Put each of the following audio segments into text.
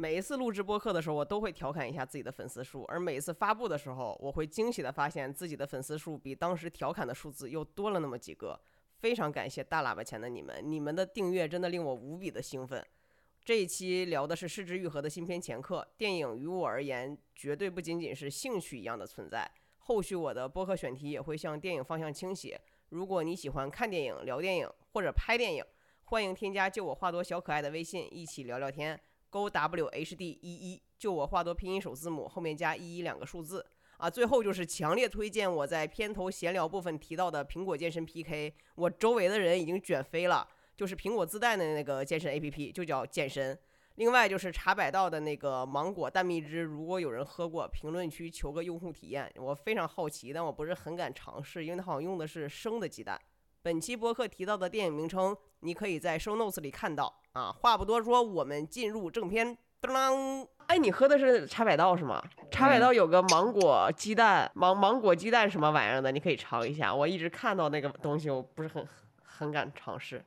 每一次录制播客的时候，我都会调侃一下自己的粉丝数，而每一次发布的时候，我会惊喜的发现自己的粉丝数比当时调侃的数字又多了那么几个。非常感谢大喇叭前的你们，你们的订阅真的令我无比的兴奋。这一期聊的是《失之愈合》的新片前客，电影于我而言绝对不仅仅是兴趣一样的存在。后续我的播客选题也会向电影方向倾斜。如果你喜欢看电影、聊电影或者拍电影，欢迎添加“就我话多”小可爱的微信，一起聊聊天。勾 w h d 一一，就我话多拼音首字母后面加一一两个数字。啊，最后就是强烈推荐我在片头闲聊部分提到的苹果健身 PK，我周围的人已经卷飞了，就是苹果自带的那个健身 APP，就叫健身。另外就是茶百道的那个芒果蛋蜜汁，如果有人喝过，评论区求个用户体验，我非常好奇，但我不是很敢尝试，因为它好像用的是生的鸡蛋。本期播客提到的电影名称，你可以在 Show Notes 里看到。啊，话不多说，我们进入正片。噔噔，哎，你喝的是茶百道是吗？茶百道有个芒果鸡蛋，芒芒果鸡蛋什么玩意儿的，你可以尝一下。我一直看到那个东西，我不是很很敢尝试。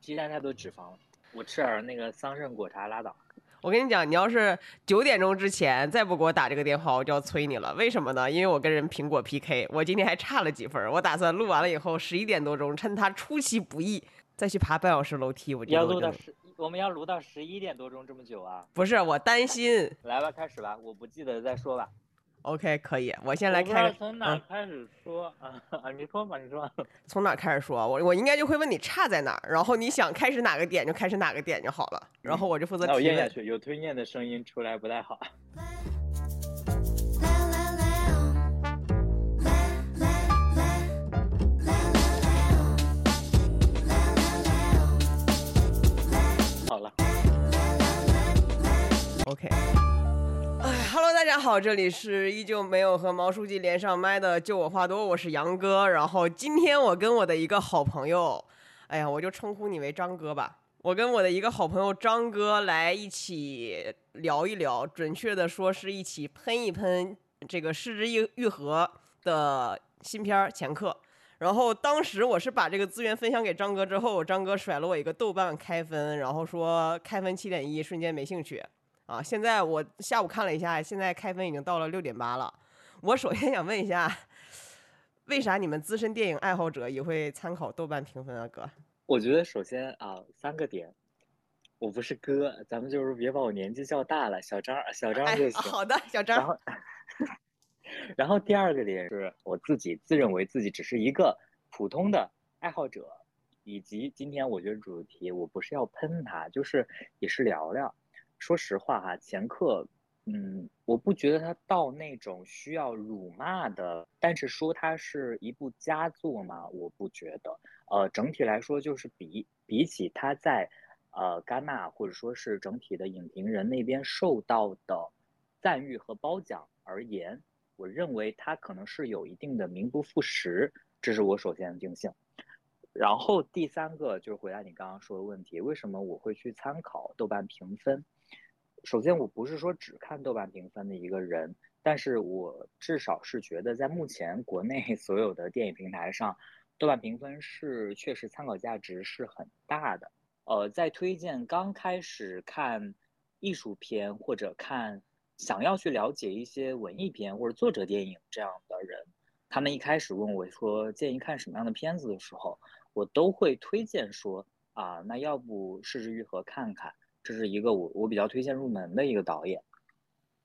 鸡蛋太多脂肪了，我吃点那个桑葚果茶拉倒。我跟你讲，你要是九点钟之前再不给我打这个电话，我就要催你了。为什么呢？因为我跟人苹果 PK，我今天还差了几分。我打算录完了以后，十一点多钟，趁他出其不意，再去爬半小时楼梯。我要录到十。我们要录到十一点多钟这么久啊？不是，我担心。来吧，开始吧，我不记得再说吧。OK，可以，我先来开。从哪开始说啊？啊，你说吧，你说。从哪开始说？我我应该就会问你差在哪儿，然后你想开始哪个点就开始哪个点就好了，然后我就负责。那我咽下去，有吞咽的声音出来不太好。家好，这里是依旧没有和毛书记连上麦的，就我话多，我是杨哥。然后今天我跟我的一个好朋友，哎呀，我就称呼你为张哥吧。我跟我的一个好朋友张哥来一起聊一聊，准确的说是一起喷一喷这个《失之愈愈合》的新片前客。然后当时我是把这个资源分享给张哥之后，张哥甩了我一个豆瓣开分，然后说开分七点一，瞬间没兴趣。啊，现在我下午看了一下，现在开分已经到了六点八了。我首先想问一下，为啥你们资深电影爱好者也会参考豆瓣评分啊，哥？我觉得首先啊，三个点，我不是哥，咱们就是别把我年纪叫大了，小张，小张就行。好的，小张。然后，然后第二个点是我自己自认为自己只是一个普通的爱好者，以及今天我觉得主题我不是要喷他，就是也是聊聊。说实话哈，前客，嗯，我不觉得它到那种需要辱骂的，但是说它是一部佳作嘛，我不觉得。呃，整体来说，就是比比起它在，呃，戛纳或者说是整体的影评人那边受到的赞誉和褒奖而言，我认为它可能是有一定的名不副实，这是我首先的定性。然后第三个就是回答你刚刚说的问题，为什么我会去参考豆瓣评分？首先，我不是说只看豆瓣评分的一个人，但是我至少是觉得，在目前国内 所有的电影平台上，豆瓣评分是确实参考价值是很大的。呃，在推荐刚开始看艺术片或者看想要去了解一些文艺片或者作者电影这样的人，他们一开始问我说建议看什么样的片子的时候，我都会推荐说啊，那要不试试愈合看看。这是一个我我比较推荐入门的一个导演，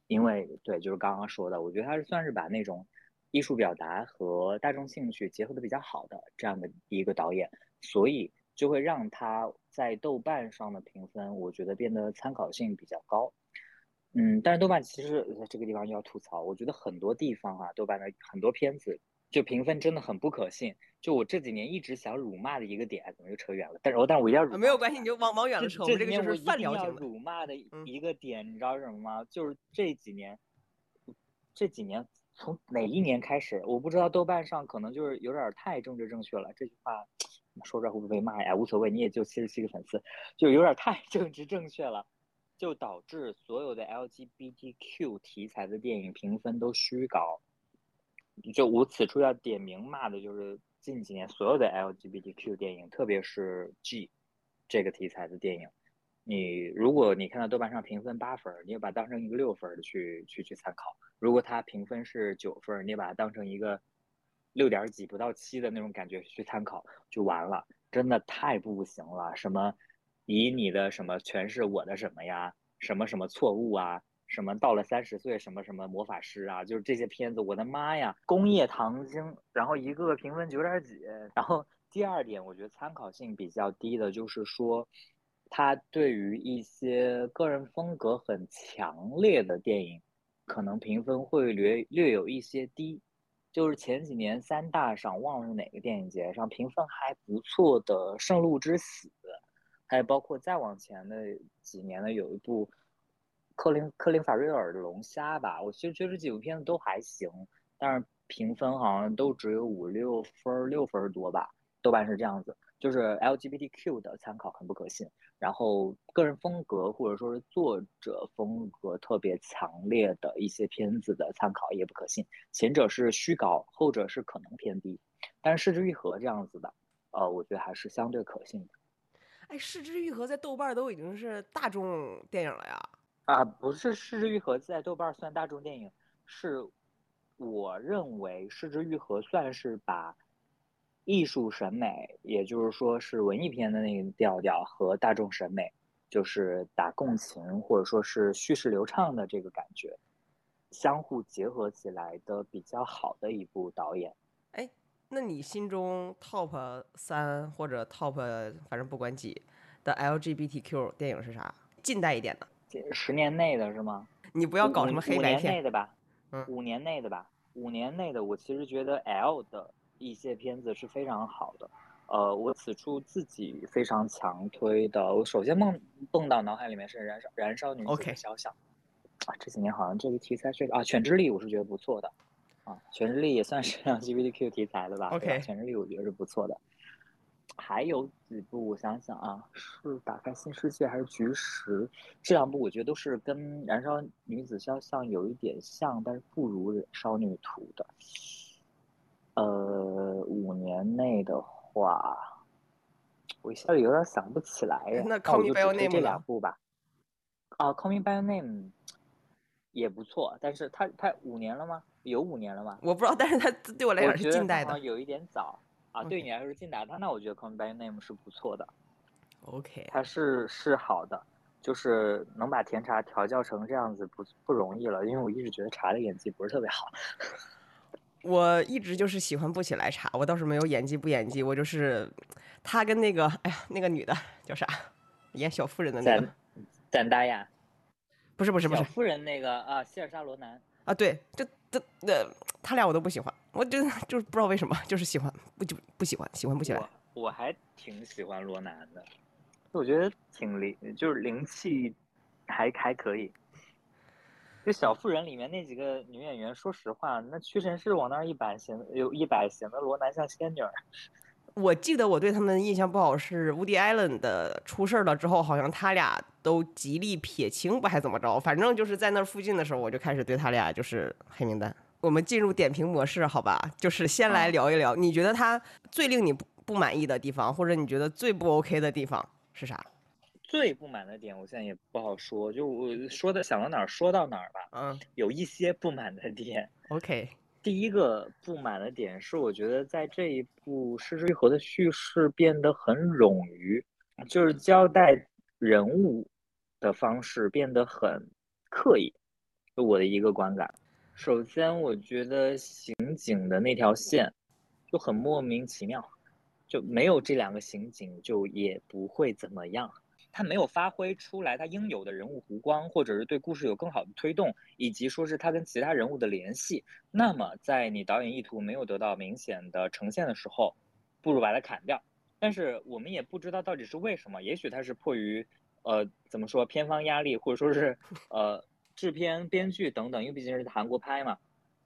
因为对，就是刚刚说的，我觉得他是算是把那种艺术表达和大众兴趣结合的比较好的这样的一个导演，所以就会让他在豆瓣上的评分，我觉得变得参考性比较高。嗯，但是豆瓣其实这个地方要吐槽，我觉得很多地方啊，豆瓣的很多片子就评分真的很不可信。就我这几年一直想辱骂的一个点，怎么又扯远了？但是，我但是我一定要辱，没有关系，你就往往远了扯。这这个就是泛聊型辱骂的一个点，你知道什么吗？就是这几年，这几年从哪一年开始？我不知道，豆瓣上可能就是有点太政治正确了。这句话说出来会不会被骂呀？无所谓，你也就七十七个粉丝，就有点太 政治正确了，就导致所有的 LGBTQ 题材的电影评分都虚高。就我此处要点名骂的就是。近几年所有的 LGBTQ 电影，特别是 G 这个题材的电影，你如果你看到豆瓣上评分八分，你就把它当成一个六分的去去去参考；如果它评分是九分，你把它当成一个六点几不到七的那种感觉去参考，就完了。真的太不行了，什么以你的什么诠释我的什么呀，什么什么错误啊，什么到了三十岁什么什么魔法师啊，就是这些片子，我的妈呀，工业糖精，然后一个个评分九点几，然后第二点，我觉得参考性比较低的就是说。他对于一些个人风格很强烈的电影，可能评分会略略有一些低。就是前几年三大赏忘了是哪个电影节上评分还不错的《圣路之死》，还有包括再往前的几年的有一部科林科林法瑞尔的《龙虾》吧。我其实觉得这几部片子都还行，但是评分好像都只有五六分六分多吧，豆瓣是这样子。就是 LGBTQ 的参考很不可信，然后个人风格或者说是作者风格特别强烈的一些片子的参考也不可信，前者是虚高，后者是可能偏低。但是《失之愈合》这样子的，呃，我觉得还是相对可信的。哎，《失之愈合》在豆瓣都已经是大众电影了呀？啊，不是，《失之愈合》在豆瓣算大众电影，是我认为《失之愈合》算是把。艺术审美，也就是说是文艺片的那个调调和大众审美，就是打共情或者说是叙事流畅的这个感觉，相互结合起来的比较好的一部导演。哎，那你心中 top 三或者 top 反正不管几的 LGBTQ 电影是啥？近代一点的，十年内的是吗？你不要搞什么黑白片。五年内的吧？嗯，五年内的吧？五年内的，我其实觉得 L 的。一些片子是非常好的，呃，我此处自己非常强推的，我首先梦蹦到脑海里面是《燃烧燃烧女子的肖像》，啊，这几年好像这个题材确实啊，《犬之力》我是觉得不错的，啊，《犬之力》也算是 LGBTQ 题材的吧，OK，《犬之力》我觉得是不错的，还有几部我想想啊，是《打开新世界》还是《菊石》？这两部我觉得都是跟《燃烧女子肖像》有一点像，但是不如《少女图》的。呃，五年内的话，我一下子有点想不起来呀。那 Call Me By Your Name 这两部吧。啊，Call Me By Your Name 也不错，但是它它五年了吗？有五年了吗？我不知道，但是它对我来讲是近代的。有一点早啊，对你来说是近代的，那我觉得 Call Me By Your Name 是不错的。OK，它是是好的，就是能把甜茶调教成这样子不不容易了，因为我一直觉得茶的演技不是特别好。我一直就是喜欢不起来茶，我倒是没有演技不演技，我就是他跟那个哎呀那个女的叫啥，演小妇人的那个，赞达亚，不是不是不是小妇人那个啊，希尔莎罗南啊，对，这这那他俩我都不喜欢，我就就是不知道为什么，就是喜欢不就不喜欢，喜欢不起来。我还挺喜欢罗南的，我觉得挺灵，就是灵气还还可以。就小妇人里面那几个女演员，说实话，那屈臣氏往那儿一摆，显有一摆，显得罗南像仙女。我记得我对他们印象不好是 Woody Allen 的出事了之后，好像他俩都极力撇清，不还怎么着？反正就是在那附近的时候，我就开始对他俩就是黑名单。我们进入点评模式，好吧？就是先来聊一聊，你觉得他最令你不不满意的地方，或者你觉得最不 OK 的地方是啥？最不满的点，我现在也不好说，就我说的想到哪儿说到哪儿吧。嗯，有一些不满的点。OK，第一个不满的点是，我觉得在这一部《失之愈合》的叙事变得很冗余，就是交代人物的方式变得很刻意，是我的一个观感。首先，我觉得刑警的那条线就很莫名其妙，就没有这两个刑警就也不会怎么样。他没有发挥出来他应有的人物弧光，或者是对故事有更好的推动，以及说是他跟其他人物的联系。那么，在你导演意图没有得到明显的呈现的时候，不如把它砍掉。但是我们也不知道到底是为什么，也许他是迫于，呃，怎么说，片方压力，或者说是，呃，制片、编剧等等，因为毕竟是韩国拍嘛。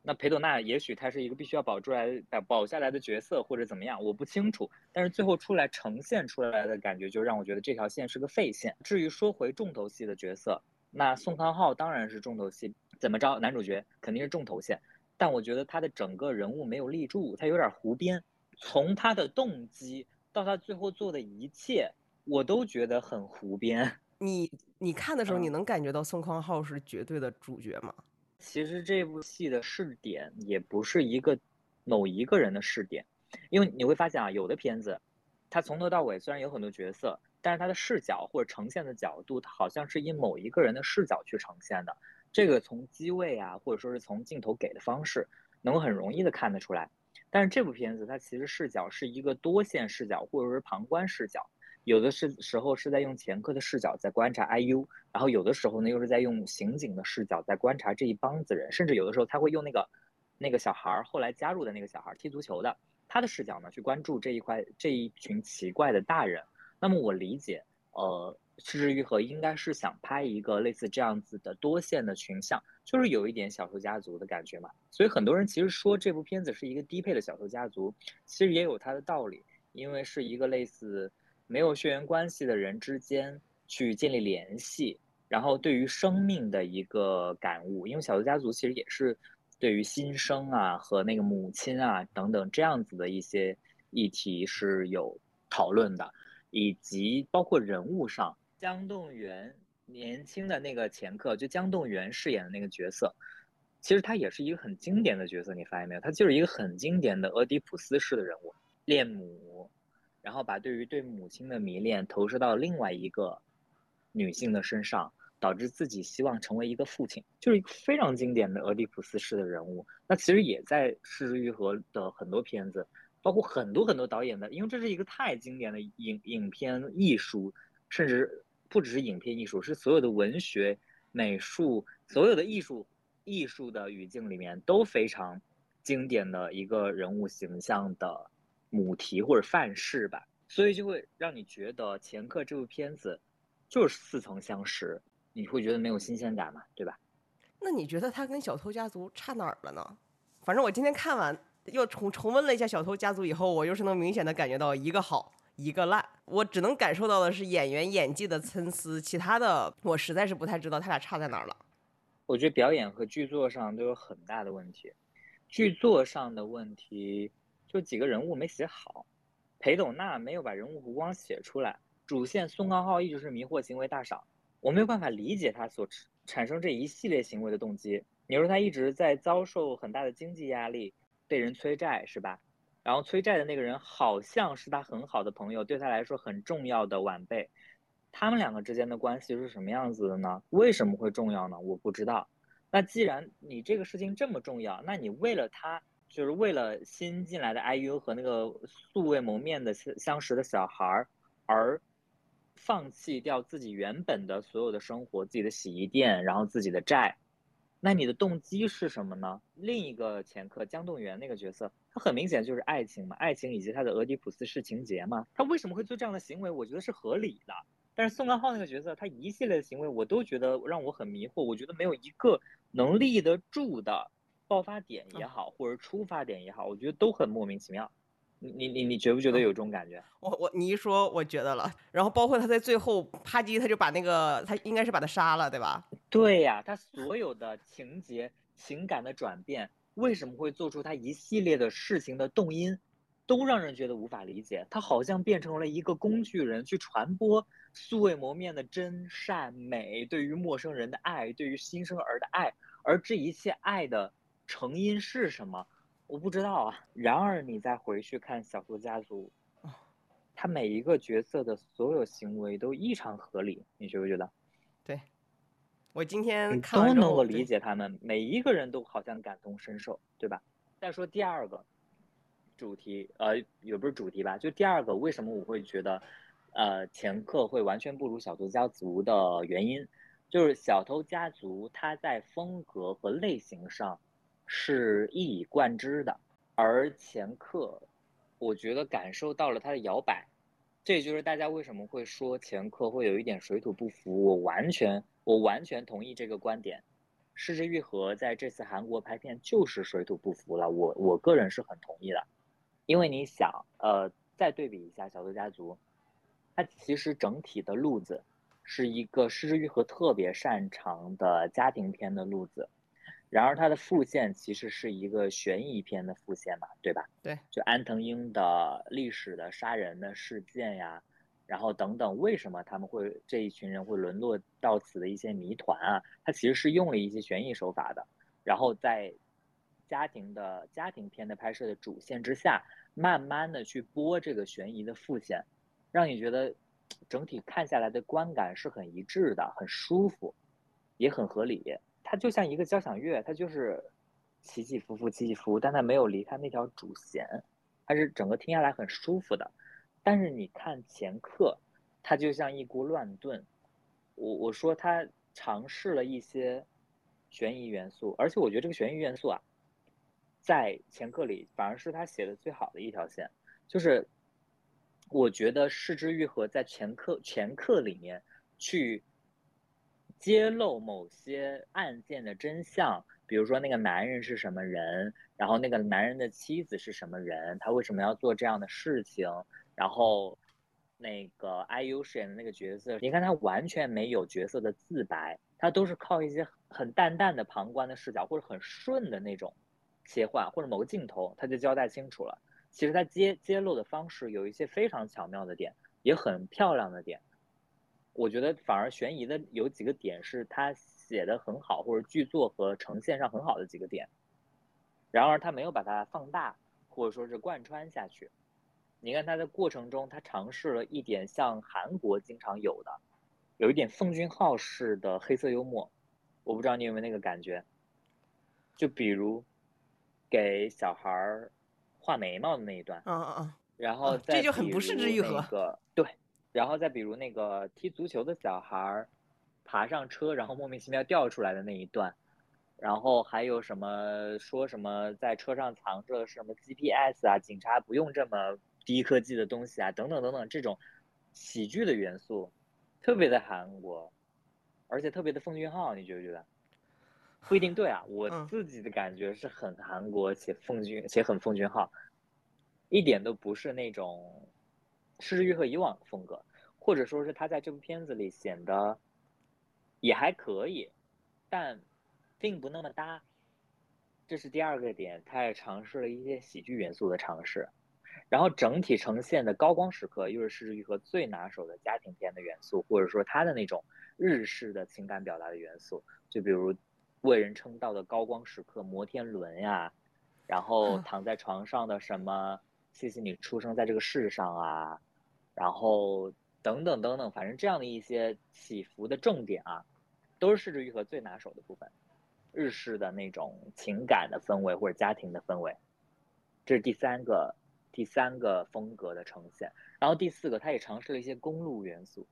那裴斗娜也许她是一个必须要保住来、保保下来的角色，或者怎么样，我不清楚。但是最后出来呈现出来的感觉，就让我觉得这条线是个废线。至于说回重头戏的角色，那宋康昊当然是重头戏，怎么着，男主角肯定是重头线。但我觉得他的整个人物没有立住，他有点胡编。从他的动机到他最后做的一切，我都觉得很胡编。你你看的时候，你能感觉到宋康昊是绝对的主角吗？其实这部戏的试点也不是一个某一个人的试点，因为你会发现啊，有的片子，它从头到尾虽然有很多角色，但是它的视角或者呈现的角度，它好像是以某一个人的视角去呈现的。这个从机位啊，或者说是从镜头给的方式，能够很容易的看得出来。但是这部片子它其实视角是一个多线视角，或者说是旁观视角。有的是时候是在用前科的视角在观察 IU，然后有的时候呢又是在用刑警的视角在观察这一帮子人，甚至有的时候他会用那个那个小孩儿后来加入的那个小孩儿踢足球的他的视角呢去关注这一块这一群奇怪的大人。那么我理解，呃，失之愈合应该是想拍一个类似这样子的多线的群像，就是有一点小偷家族的感觉嘛。所以很多人其实说这部片子是一个低配的小偷家族，其实也有它的道理，因为是一个类似。没有血缘关系的人之间去建立联系，然后对于生命的一个感悟，因为小偷家族其实也是对于新生啊和那个母亲啊等等这样子的一些议题是有讨论的，以及包括人物上，江栋元年轻的那个前客，就江栋元饰演的那个角色，其实他也是一个很经典的角色，你发现没有？他就是一个很经典的俄狄浦斯式的人物，恋母。然后把对于对母亲的迷恋投射到另外一个女性的身上，导致自己希望成为一个父亲，就是一个非常经典的俄狄浦斯式的人物。那其实也在《失之愈合》的很多片子，包括很多很多导演的，因为这是一个太经典的影影片艺术，甚至不只是影片艺术，是所有的文学、美术、所有的艺术艺术的语境里面都非常经典的一个人物形象的。母题或者范式吧，所以就会让你觉得《前客》这部片子就是似曾相识，你会觉得没有新鲜感嘛，对吧？那你觉得它跟《小偷家族》差哪儿了呢？反正我今天看完又重重温了一下《小偷家族》以后，我又是能明显的感觉到一个好一个烂，我只能感受到的是演员演技的参差，其他的我实在是不太知道他俩差在哪儿了。我觉得表演和剧作上都有很大的问题，剧作上的问题。就几个人物没写好，裴斗娜没有把人物弧光写出来，主线宋康昊一直是迷惑行为大赏，我没有办法理解他所产生这一系列行为的动机。你说他一直在遭受很大的经济压力，被人催债是吧？然后催债的那个人好像是他很好的朋友，对他来说很重要的晚辈，他们两个之间的关系是什么样子的呢？为什么会重要呢？我不知道。那既然你这个事情这么重要，那你为了他。就是为了新进来的 IU 和那个素未谋面的相相识的小孩儿，而放弃掉自己原本的所有的生活，自己的洗衣店，然后自己的债，那你的动机是什么呢？另一个前客江栋元那个角色，他很明显就是爱情嘛，爱情以及他的俄狄浦斯式情节嘛，他为什么会做这样的行为？我觉得是合理的。但是宋康昊那个角色，他一系列的行为我都觉得让我很迷惑，我觉得没有一个能立得住的。爆发点也好，或者出发点也好，我觉得都很莫名其妙。你你你你觉不觉得有这种感觉？我我你一说，我觉得了。然后包括他在最后啪叽，他就把那个他应该是把他杀了，对吧？对呀，他所有的情节、情感的转变，为什么会做出他一系列的事情的动因，都让人觉得无法理解。他好像变成了一个工具人，去传播素未谋面的真善美，对于陌生人的爱，对于新生儿的爱，而这一切爱的。成因是什么？我不知道啊。然而，你再回去看《小偷家族》，他每一个角色的所有行为都异常合理，你觉不觉得？对，我今天都能够理解他们，每一个人都好像感同身受，对吧？再说第二个主题，呃，也不是主题吧，就第二个，为什么我会觉得，呃，前客会完全不如《小偷家族》的原因，就是《小偷家族》它在风格和类型上。是一以贯之的，而前客，我觉得感受到了他的摇摆，这也就是大家为什么会说前客会有一点水土不服。我完全，我完全同意这个观点。失之愈合在这次韩国拍片就是水土不服了，我我个人是很同意的，因为你想，呃，再对比一下小偷家族，它其实整体的路子是一个失之愈合特别擅长的家庭片的路子。然而，它的副线其实是一个悬疑片的副线嘛，对吧？对，就安藤英的历史的杀人的事件呀，然后等等，为什么他们会这一群人会沦落到此的一些谜团啊，它其实是用了一些悬疑手法的，然后在家庭的家庭片的拍摄的主线之下，慢慢的去播这个悬疑的副线，让你觉得整体看下来的观感是很一致的，很舒服，也很合理。它就像一个交响乐，它就是起起伏伏，起起伏伏，但它没有离开那条主弦，它是整个听下来很舒服的。但是你看前客，它就像一锅乱炖。我我说他尝试了一些悬疑元素，而且我觉得这个悬疑元素啊，在前客里反而是他写的最好的一条线。就是我觉得市之愈合在前客前客里面去揭露某些案件的真相，比如说那个男人是什么人，然后那个男人的妻子是什么人，他为什么要做这样的事情。然后，那个 IU 饰演的那个角色，你看他完全没有角色的自白，他都是靠一些很淡淡的旁观的视角，或者很顺的那种切换，或者某个镜头，他就交代清楚了。其实他揭揭露的方式有一些非常巧妙的点，也很漂亮的点。我觉得反而悬疑的有几个点是他写的很好，或者剧作和呈现上很好的几个点。然而他没有把它放大，或者说是贯穿下去。你看他的过程中，他尝试了一点像韩国经常有的，有一点奉俊昊式的黑色幽默，我不知道你有没有那个感觉。就比如给小孩儿画眉毛的那一段，嗯嗯嗯，然后这就很不是之愈合。对，然后再比如那个踢足球的小孩儿爬上车，然后莫名其妙掉出来的那一段，然后还有什么说什么在车上藏着什么 GPS 啊，警察不用这么。低科技的东西啊，等等等等，这种喜剧的元素特别的韩国，而且特别的奉俊昊，你觉不觉得？不一定对啊，我自己的感觉是很韩国且奉俊且很奉俊昊，一点都不是那种失之愈合以往的风格，或者说是他在这部片子里显得也还可以，但并不那么搭。这是第二个点，他也尝试了一些喜剧元素的尝试。然后整体呈现的高光时刻，又是失之愈合最拿手的家庭片的元素，或者说他的那种日式的情感表达的元素，就比如为人称道的高光时刻摩天轮呀，然后躺在床上的什么谢谢你出生在这个世上啊，然后等等等等，反正这样的一些起伏的重点啊，都是失之愈合最拿手的部分，日式的那种情感的氛围或者家庭的氛围，这是第三个。第三个风格的呈现，然后第四个，他也尝试了一些公路元素。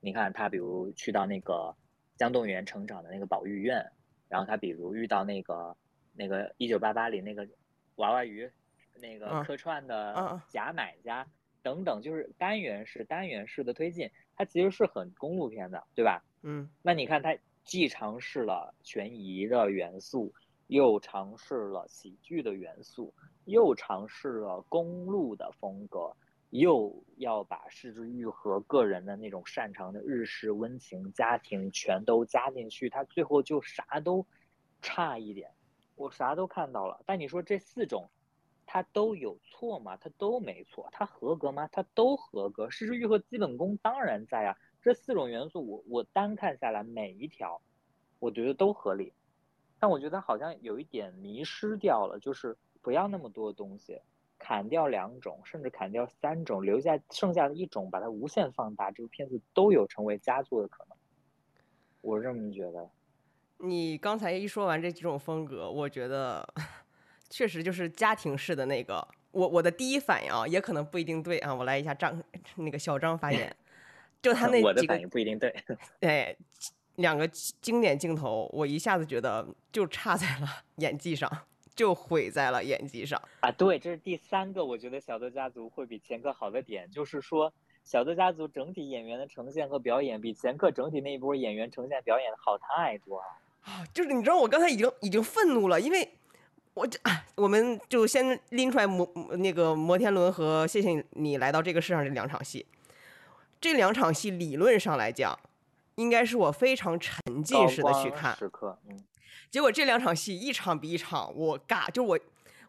你看，他比如去到那个江栋元成长的那个保育院，然后他比如遇到那个那个一九八八里那个娃娃鱼那个客串的假买家等等，就是单元式单元式的推进，它其实是很公路片的，对吧？嗯。那你看，它既尝试了悬疑的元素，又尝试了喜剧的元素。又尝试了公路的风格，又要把失之愈合个人的那种擅长的日式温情家庭全都加进去，它最后就啥都差一点，我啥都看到了。但你说这四种，他都有错吗？他都没错，他合格吗？他都合格。失之愈合基本功当然在啊，这四种元素我我单看下来每一条，我觉得都合理，但我觉得好像有一点迷失掉了，就是。不要那么多东西，砍掉两种，甚至砍掉三种，留下剩下的一种，把它无限放大，这部片子都有成为佳作的可能。我这么觉得。你刚才一说完这几种风格，我觉得确实就是家庭式的那个。我我的第一反应啊，也可能不一定对啊。我来一下张那个小张发言，就他那个我的反应不一定对。对，两个经典镜头，我一下子觉得就差在了 演技上。就毁在了演技上啊！对，这是第三个，我觉得《小偷家族》会比前科好的点，就是说《小偷家族》整体演员的呈现和表演比前科整体那一波演员呈现表演的好太多了啊！就是你知道，我刚才已经已经愤怒了，因为我这我们就先拎出来摩那个摩天轮和谢谢你来到这个世上这两场戏，这两场戏理论上来讲，应该是我非常沉浸式的去看时刻，嗯。结果这两场戏一场比一场我尬，就我，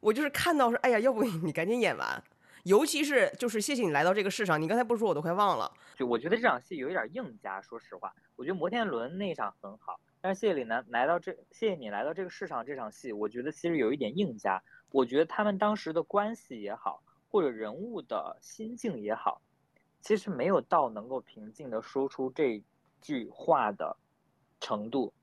我就是看到说，哎呀，要不你赶紧演完，尤其是就是谢谢你来到这个世上，你刚才不说我都快忘了。就我觉得这场戏有一点硬加，说实话，我觉得摩天轮那场很好，但是谢谢你来来到这，谢谢你来到这个世上这场戏，我觉得其实有一点硬加。我觉得他们当时的关系也好，或者人物的心境也好，其实没有到能够平静的说出这句话的程度。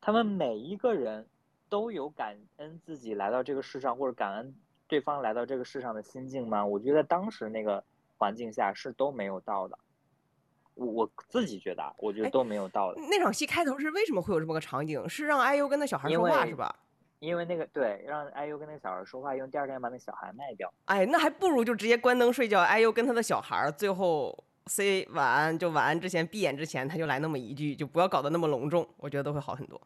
他们每一个人都有感恩自己来到这个世上，或者感恩。对方来到这个世上的心境吗？我觉得当时那个环境下是都没有到的。我我自己觉得，我觉得都没有道理。那场戏开头是为什么会有这么个场景？是让 IU 跟那小孩说话是吧？因为那个对，让 IU 跟那小孩说话，因为第二天把那小孩卖掉。哎，那还不如就直接关灯睡觉。IU 跟他的小孩最后 say 晚安，就晚安之前闭眼之前，他就来那么一句，就不要搞得那么隆重，我觉得都会好很多。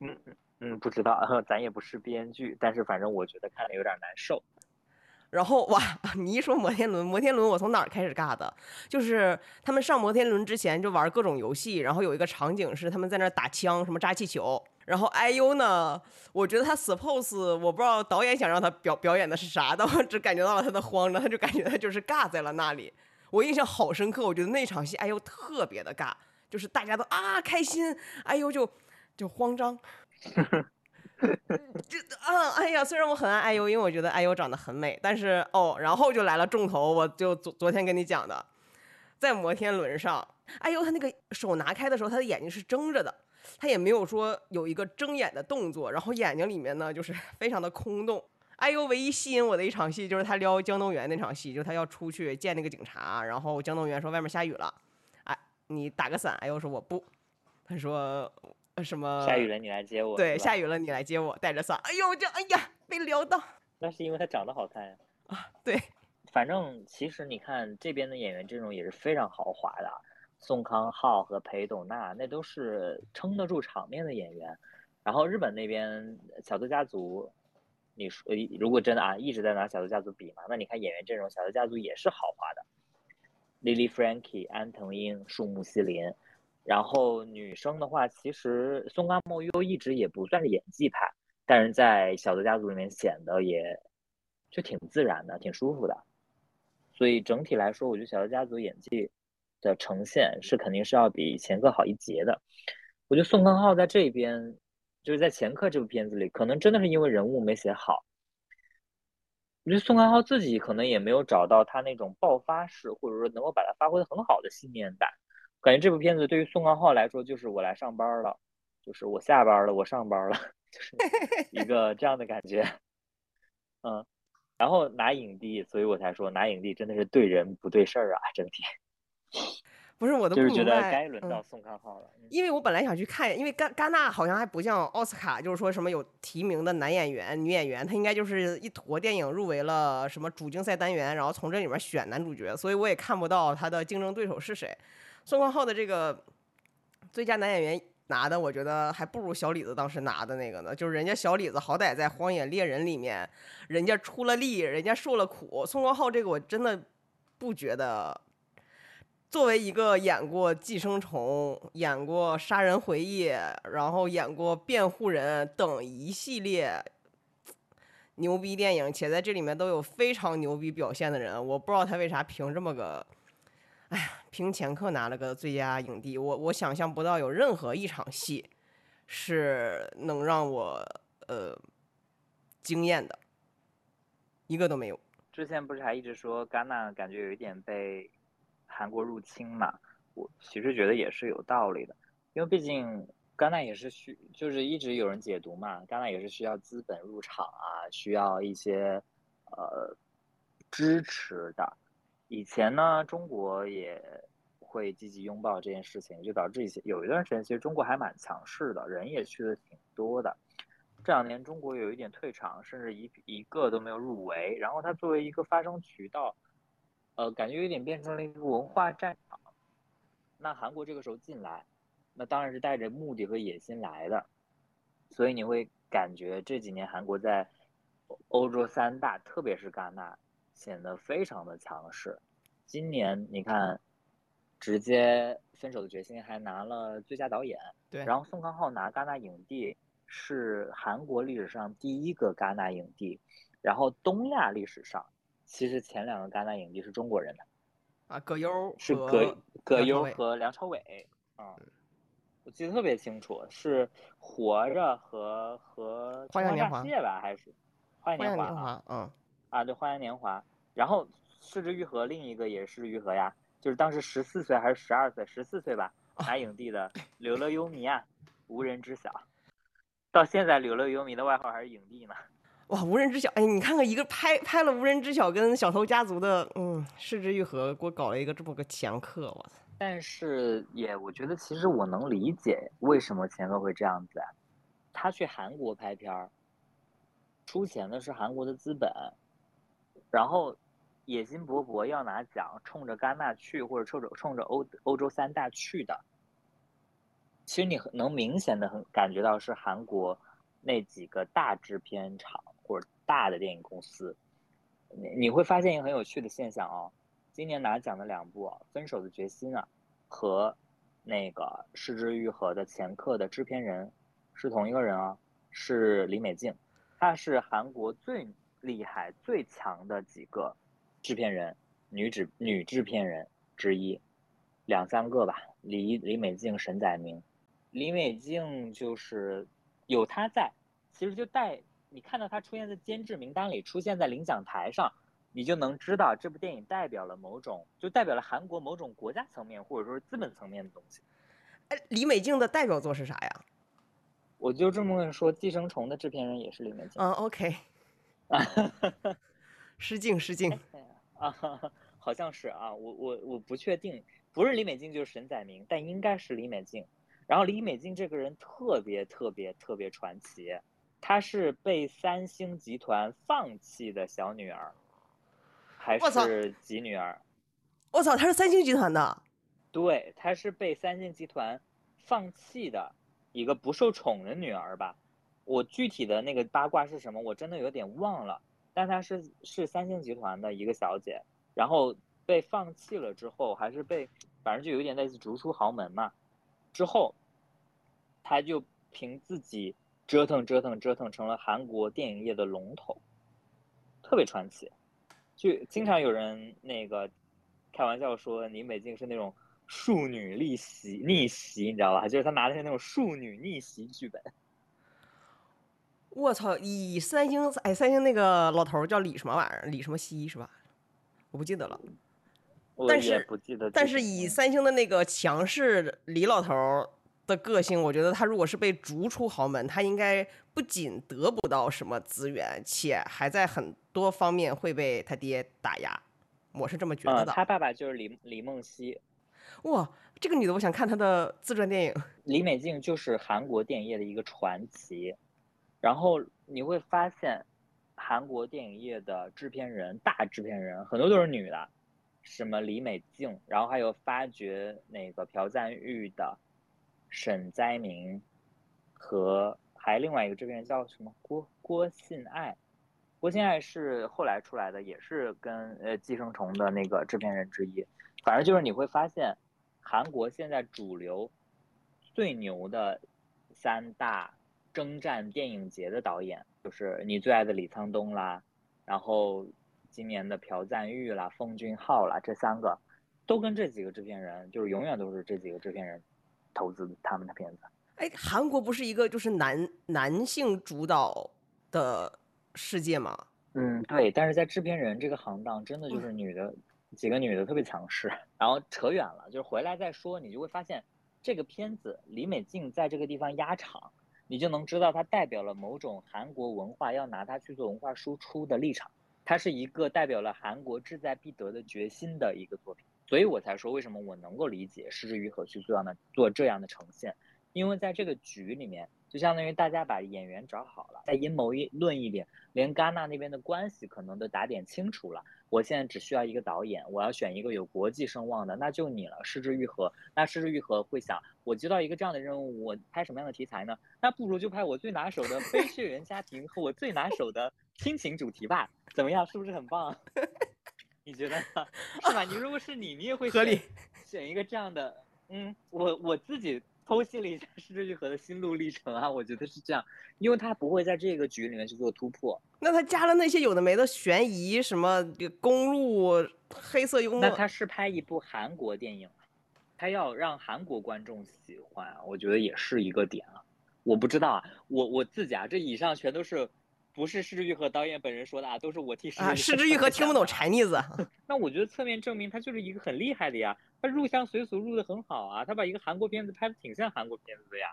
嗯嗯。嗯，不知道，咱也不是编剧，但是反正我觉得看了有点难受。然后 哇，你一说摩天轮，摩天轮我从哪儿开始尬的？就是他们上摩天轮之前就玩各种游戏，然后有一个场景是他们在那打枪，什么扎气球。然后 IU 呢，我觉得他 suppose 我不知道导演想让他表表演的是啥，但我只感觉到了他的慌张，他就感觉他就是尬在了那里。我印象好深刻，我觉得那场戏 IU 特别的尬，就是大家都啊开心，IU 就就慌张。这啊，哎呀，虽然我很爱 IU，因为我觉得 IU 长得很美，但是哦，然后就来了重头，我就昨昨天跟你讲的，在摩天轮上，IU 他那个手拿开的时候，他的眼睛是睁着的，他也没有说有一个睁眼的动作，然后眼睛里面呢就是 非常的空洞。IU 唯一吸引我的一场戏就是他撩江东源那场戏，就是他要出去见那个警察，然后江东源说外面下雨了，哎，你打个伞，IU 说我不，他说。什么？下雨了，你来接我。对，下雨了，你来接我，带着伞。哎呦，这哎呀，被撩到。那是因为他长得好看呀。啊，对。反正其实你看这边的演员阵容也是非常豪华的，宋康昊和裴斗娜那都是撑得住场面的演员。然后日本那边小泽家族，你说如果真的啊一直在拿小泽家族比嘛，那你看演员阵容，小泽家族也是豪华的，Lily Frankie、安藤英、树木希林。然后女生的话，其实松冈茉优一直也不算是演技派，但是在小泽家族里面显得也就挺自然的，挺舒服的。所以整体来说，我觉得小泽家族演技的呈现是肯定是要比前客好一截的。我觉得宋康昊在这边，就是在前客这部片子里，可能真的是因为人物没写好。我觉得宋康昊自己可能也没有找到他那种爆发式，或者说能够把它发挥的很好的信念感。感觉这部片子对于宋康昊来说，就是我来上班了，就是我下班了，我上班了，就是一个这样的感觉。嗯，然后拿影帝，所以我才说拿影帝真的是对人不对事儿啊，整体。不是我的，就是觉得该轮到宋康昊了。因为我本来想去看，因为戛戛纳好像还不像奥斯卡，就是说什么有提名的男演员、女演员，他应该就是一坨电影入围了什么主竞赛单元，然后从这里面选男主角，所以我也看不到他的竞争对手是谁。宋康昊的这个最佳男演员拿的，我觉得还不如小李子当时拿的那个呢。就是人家小李子好歹在《荒野猎人》里面，人家出了力，人家受了苦。宋康昊这个我真的不觉得，作为一个演过《寄生虫》、演过《杀人回忆》，然后演过《辩护人》等一系列牛逼电影，且在这里面都有非常牛逼表现的人，我不知道他为啥凭这么个。哎呀，凭前科拿了个最佳影帝，我我想象不到有任何一场戏是能让我呃惊艳的，一个都没有。之前不是还一直说戛纳感觉有一点被韩国入侵嘛？我其实觉得也是有道理的，因为毕竟戛纳也是需，就是一直有人解读嘛，戛纳也是需要资本入场啊，需要一些呃支持的。以前呢，中国也会积极拥抱这件事情，就导致一些有一段时间，其实中国还蛮强势的，人也去的挺多的。这两年中国有一点退场，甚至一一个都没有入围。然后它作为一个发声渠道，呃，感觉有点变成了一个文化战场。那韩国这个时候进来，那当然是带着目的和野心来的。所以你会感觉这几年韩国在欧洲三大，特别是戛纳。显得非常的强势。今年你看，直接《分手的决心》还拿了最佳导演。对。然后宋康昊拿戛纳影帝，是韩国历史上第一个戛纳影帝，然后东亚历史上其实前两个戛纳影帝是中国人的，啊，葛优是葛葛优和梁朝伟。嗯，我记得特别清楚，是《活着》和和《花样年华吧，还是《花样花样年华》啊？年华，嗯，啊，对，《花样年华》。然后失之愈合另一个也是愈合呀，就是当时十四岁还是十二岁，十四岁吧，拿影帝的《柳乐优弥》啊，无人知晓。到现在，柳乐优弥的外号还是影帝呢。哇，无人知晓，哎，你看看一个拍拍了无人知晓跟小偷家族的，嗯，失之愈合，给我搞了一个这么个强客，我操，但是也，我觉得其实我能理解为什么钱鹤会这样子啊。他去韩国拍片儿，出钱的是韩国的资本，然后野心勃勃要拿奖，冲着戛纳去，或者冲着冲着欧欧洲三大去的。其实你很能明显的很感觉到是韩国那几个大制片厂或者大的电影公司，你你会发现一个很有趣的现象哦。今年拿奖的两部啊，《分手的决心》啊，和那个《失之愈合》的前客的制片人是同一个人啊，是李美静，她是韩国最厉害、最强的几个制片人，女制女制片人之一，两三个吧。李李美静、沈载明，李美静就是有她在，其实就带你看到她出现在监制名单里，出现在领奖台上。你就能知道这部电影代表了某种，就代表了韩国某种国家层面或者说是资本层面的东西。哎，李美静的代表作是啥呀？我就这么跟你说，《寄生虫》的制片人也是李美静。嗯，OK，失敬失敬。啊，好像是啊，我我我不确定，不是李美静就是沈载明，但应该是李美静。然后李美静这个人特别特别特别传奇，她是被三星集团放弃的小女儿。还是几女儿？我操，她是三星集团的，对，她是被三星集团放弃的一个不受宠的女儿吧。我具体的那个八卦是什么，我真的有点忘了。但她是是三星集团的一个小姐，然后被放弃了之后，还是被反正就有点类似逐出豪门嘛。之后，她就凭自己折腾折腾折腾，成了韩国电影业的龙头，特别传奇。就经常有人那个开玩笑说李美静是那种庶女逆袭逆袭，你知道吧？就是她拿的是那种庶女逆袭剧本。我操，以三星哎，三星那个老头儿叫李什么玩意儿？李什么熙是吧？我不记得了。我也但是不记得，但是以嗯三星的那个强势李老头儿的个性，我觉得他如果是被逐出豪门，他应该不仅得不到什么资源，且还在很多方面会被他爹打压。我是这么觉得嗯，的。他爸爸就是李李梦熙，哇，这个女的，我想看她的自传电影。李美静就是韩国电影业的一个传奇。然后你会发现，韩国电影业的制片人、大制片人很多都是女的，什么李美静，然后还有发掘那个朴赞玉的沈哉明，和还另外一个制片人叫什么郭郭信爱，郭信爱是后来出来的，也是跟呃《寄生虫》的那个制片人之一。反正就是你会发现，韩国现在主流最牛的三大征战电影节的导演，就是你最爱的李沧东啦，然后今年的朴赞玉啦、奉俊昊啦，这三个都跟这几个制片人，就是永远都是这几个制片人投资他们的片子。哎，韩国不是一个就是男男性主导的世界吗？嗯，对，但是在制片人这个行当，真的就是女的几个女的特别强势。然后扯远了，就是回来再说，你就会发现这个片子李美静在这个地方压场，你就能知道它代表了某种韩国文化要拿它去做文化输出的立场。它是一个代表了韩国志在必得的决心的一个作品，所以我才说为什么我能够理解失之于何去做呢做这样的呈现，因为在这个局里面，就相当于大家把演员找好了，再阴谋一论一点，连戛纳那边的关系可能都打点清楚了。我现在只需要一个导演，我要选一个有国际声望的，那就你了，失之愈合。那失之愈合会想，我接到一个这样的任务，我拍什么样的题材呢？那不如就拍我最拿手的非血缘家庭和我最拿手的亲情主题吧，怎么样？是不是很棒？你觉得呢？是吧？你如果是你，你也会选合理选一个这样的。嗯，我我自己剖析了一下 失之愈合的心路历程啊，我觉得是这样，因为他不会在这个局里面去做突破。那他加了那些有的没的悬疑，什么公路、黑色幽默，那他是拍一部韩国电影，他要让韩国观众喜欢，我觉得也是一个点啊。我不知道啊，我我自己啊，这以上全都是。不是失之愈合导演本人说的啊，都是我替啊。失之愈合听不懂 Chinese，那我觉得侧面证明他就是一个很厉害的呀。他入乡随俗入的很好啊，他把一个韩国片子拍的挺像韩国片子的呀。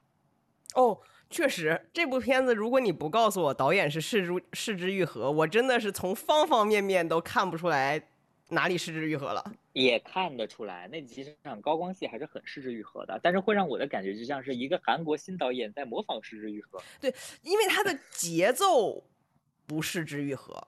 哦，确实，这部片子如果你不告诉我导演是失之失之愈合，我真的是从方方面面都看不出来哪里失之愈合了。也看得出来，那几场高光戏还是很失之愈合的，但是会让我的感觉就像是一个韩国新导演在模仿失之愈合。对，因为他的节奏。不是之愈合，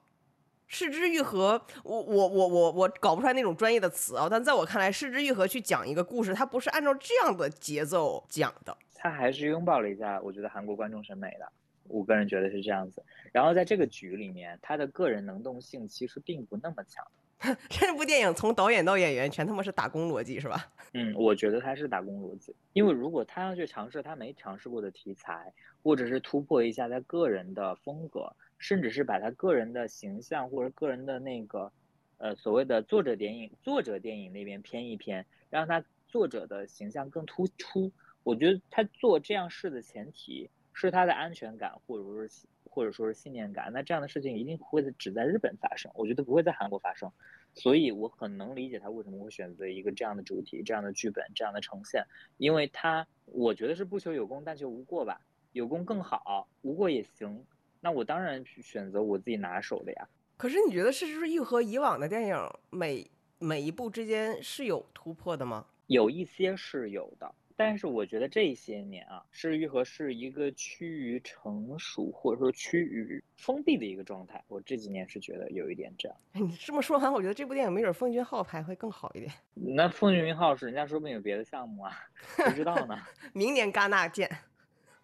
是之愈合，我我我我我搞不出来那种专业的词啊，但在我看来，是之愈合去讲一个故事，它不是按照这样的节奏讲的，他还是拥抱了一下，我觉得韩国观众审美的，我个人觉得是这样子。然后在这个局里面，他的个人能动性其实并不那么强。这部电影从导演到演员全他妈是打工逻辑是吧？嗯，我觉得他是打工逻辑，因为如果他要去尝试他没尝试过的题材，或者是突破一下他个人的风格。甚至是把他个人的形象或者个人的那个，呃，所谓的作者电影、作者电影那边偏一偏，让他作者的形象更突出。我觉得他做这样事的前提是他的安全感，或者说是或者说是信念感。那这样的事情一定不会只在日本发生，我觉得不会在韩国发生。所以我很能理解他为什么会选择一个这样的主题、这样的剧本、这样的呈现，因为他我觉得是不求有功，但求无过吧。有功更好，无过也行。那我当然去选择我自己拿手的呀。可是你觉得《是之愈合》以往的电影每每一部之间是有突破的吗？有一些是有的，但是我觉得这些年啊，《是愈合》是一个趋于成熟或者说趋于封闭的一个状态。我这几年是觉得有一点这样。你这么说完，我觉得这部电影没准奉俊昊拍会更好一点。那奉俊昊是人家说不定有别的项目啊，不知道呢。明年戛纳见。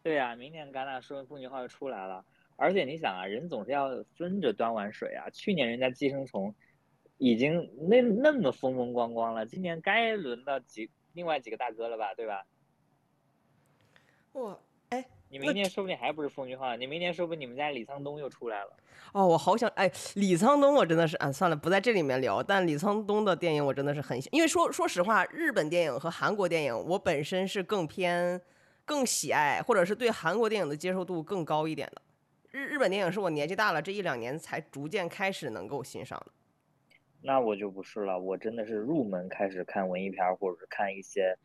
对呀，明年戛纳说奉俊昊又出来了。而且你想啊，人总是要分着端碗水啊。去年人家寄生虫已经那那么风风光光了，今年该轮到几另外几个大哥了吧，对吧？我，哎，你明年说不定还不是风云号，你明年说不定你们家李沧东又出来了。哦，我好想哎，李沧东我真的是啊，算了，不在这里面聊。但李沧东的电影我真的是很，因为说说实话，日本电影和韩国电影，我本身是更偏更喜爱，或者是对韩国电影的接受度更高一点的。日日本电影是我年纪大了这一两年才逐渐开始能够欣赏的，那我就不是了，我真的是入门开始看文艺片或者是看一些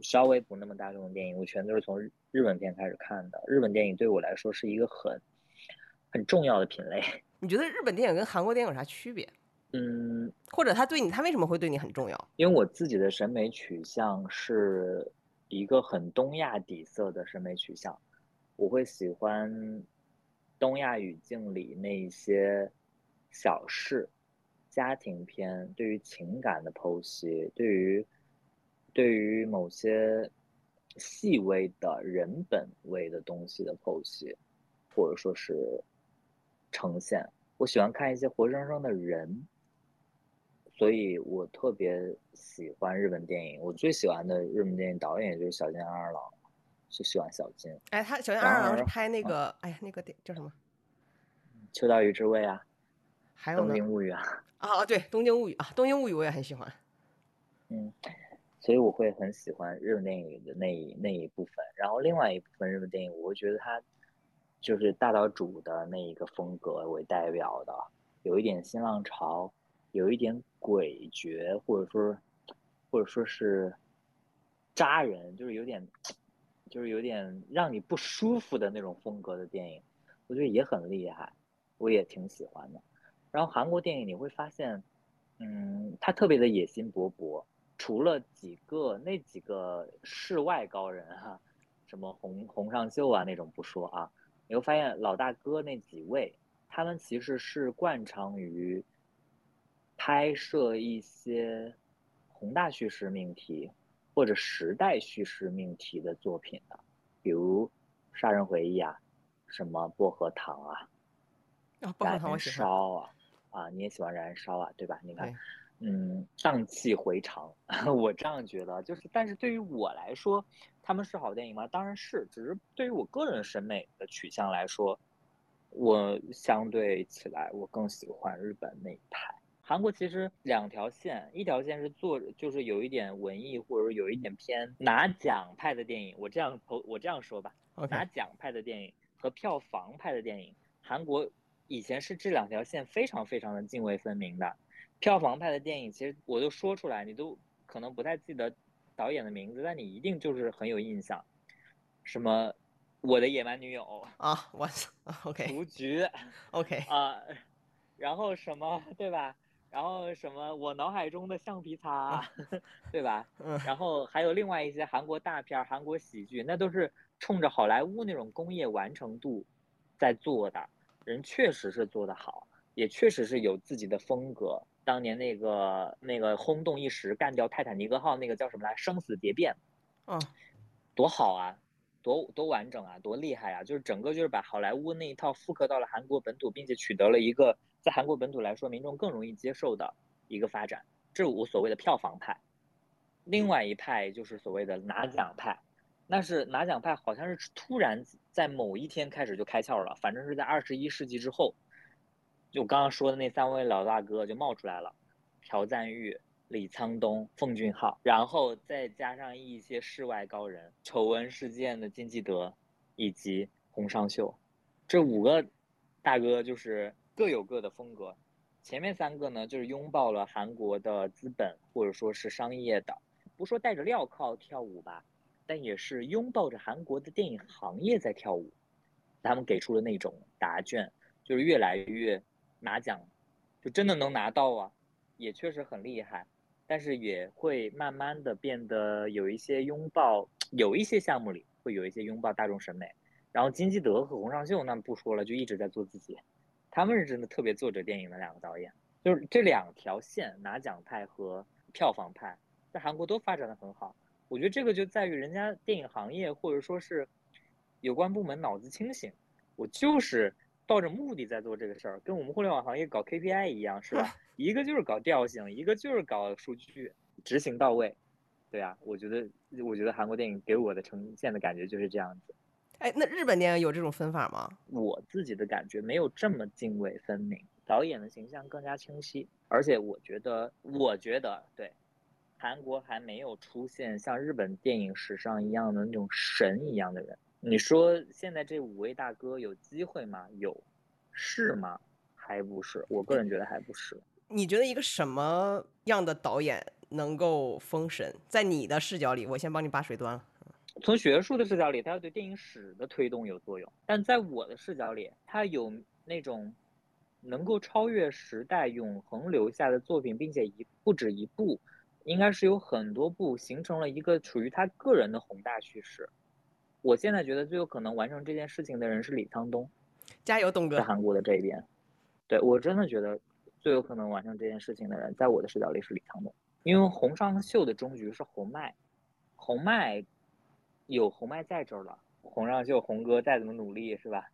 稍微不那么大众的电影，我全都是从日本片开始看的。日本电影对我来说是一个很很重要的品类。你觉得日本电影跟韩国电影有啥区别？嗯，或者他对你，他为什么会对你很重要？因为我自己的审美取向是一个很东亚底色的审美取向，我会喜欢。东亚语境里那一些小事、家庭片，对于情感的剖析，对于对于某些细微的人本位的东西的剖析，或者说是呈现。我喜欢看一些活生生的人，所以我特别喜欢日本电影。我最喜欢的日本电影导演也就是小津安二郎。是喜欢小金，哎，他小金二郎是拍那个，哎呀，那个电叫什么？秋刀鱼之味啊，还有东京物语 啊。啊，对，东京物语啊，东京物语我也很喜欢。嗯，所以我会很喜欢日本电影的那一那一部分。然后另外一部分日本电影，我会觉得它就是大岛主的那一个风格为代表的，有一点新浪潮，有一点诡谲，或者说或者说是扎人，就是有点。就是有点让你不舒服的那种风格的电影，我觉得也很厉害，我也挺喜欢的。然后韩国电影你会发现，嗯，他特别的野心勃勃，除了几个那几个世外高人哈，什么洪洪尚秀啊那种不说啊，你会发现老大哥那几位，他们其实是惯常于拍摄一些宏大叙事命题。或者时代叙事命题的作品的，比如《杀人回忆》啊，什么薄荷糖啊，啊薄荷糖燃烧啊，啊，你也喜欢燃烧啊，对吧？你看，嗯，荡气回肠。我这样觉得，就是但是对于我来说，他们是好电影吗？当然是，只是对于我个人审美的取向来说，我相对起来我更喜欢日本那一派。韩国其实两条线，一条线是做就是有一点文艺或者有一点偏拿奖派的电影，我这样投我这样说吧，拿奖派的电影和票房派的电影，韩国以前是这两条线非常非常的泾渭分明的。票房派的电影，其实我都说出来，你都可能不太记得导演的名字，但你一定就是很有印象，什么我的野蛮女友啊，我 OK，雏菊 OK 啊，然后什么对吧？然后什么？我脑海中的橡皮擦，对吧？嗯。然后还有另外一些韩国大片、韩国喜剧，那都是冲着好莱坞那种工业完成度在做的。人确实是做得好，也确实是有自己的风格。当年那个那个轰动一时，干掉泰坦尼克号那个叫什么来？生死蝶变。嗯。多好啊！多多完整啊！多厉害啊！就是整个就是把好莱坞那一套复刻到了韩国本土，并且取得了一个。在韩国本土来说，民众更容易接受的一个发展，这是我所谓的票房派。另外一派就是所谓的拿奖派，那是拿奖派，好像是突然在某一天开始就开窍了，反正是在二十一世纪之后，就刚刚说的那三位老大哥就冒出来了，朴赞玉、李沧东、奉俊昊，然后再加上一些世外高人，丑闻事件的金基德以及洪尚秀，这五个大哥就是。各有各的风格，前面三个呢，就是拥抱了韩国的资本或者说是商业的，不说带着镣铐跳舞吧，但也是拥抱着韩国的电影行业在跳舞。他们给出的那种答卷，就是越来越拿奖，就真的能拿到啊，也确实很厉害，但是也会慢慢的变得有一些拥抱，有一些项目里会有一些拥抱大众审美。然后金基德和洪尚秀那不说了，就一直在做自己。他们是真的特别作者电影的两个导演，就是这两条线拿奖派和票房派，在韩国都发展的很好。我觉得这个就在于人家电影行业或者说是有关部门脑子清醒，我就是抱着目的在做这个事儿，跟我们互联网行业搞 KPI 一样，是吧？一个就是搞调性，一个就是搞数据，执行到位。对啊，我觉得我觉得韩国电影给我的呈现的感觉就是这样子。哎，那日本电影有这种分法吗？我自己的感觉没有这么泾渭分明，导演的形象更加清晰，而且我觉得，我觉得对，韩国还没有出现像日本电影史上一样的那种神一样的人。你说现在这五位大哥有机会吗？有，是吗？还不是，我个人觉得还不是。你觉得一个什么样的导演能够封神？在你的视角里，我先帮你把水端了。从学术的视角里，它要对电影史的推动有作用；但在我的视角里，它有那种能够超越时代、永恒留下的作品，并且一不止一部，应该是有很多部，形成了一个属于他个人的宏大叙事。我现在觉得最有可能完成这件事情的人是李沧东，加油，东哥！在韩国的这一边，对我真的觉得最有可能完成这件事情的人，在我的视角里是李沧东，因为洪尚秀的终局是洪迈，洪迈。有红麦在这儿了，红让秀红哥再怎么努力是吧，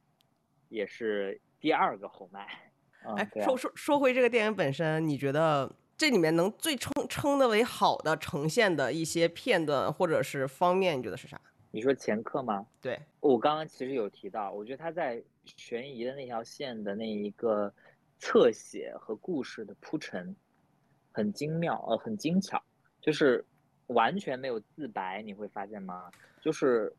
也是第二个红麦。哎，说说说回这个电影本身，你觉得这里面能最称称得为好的呈现的一些片段或者是方面，你觉得是啥？你说前客吗？对，我刚刚其实有提到，我觉得他在悬疑的那条线的那一个侧写和故事的铺陈很精妙，呃，很精巧，就是完全没有自白，你会发现吗？就是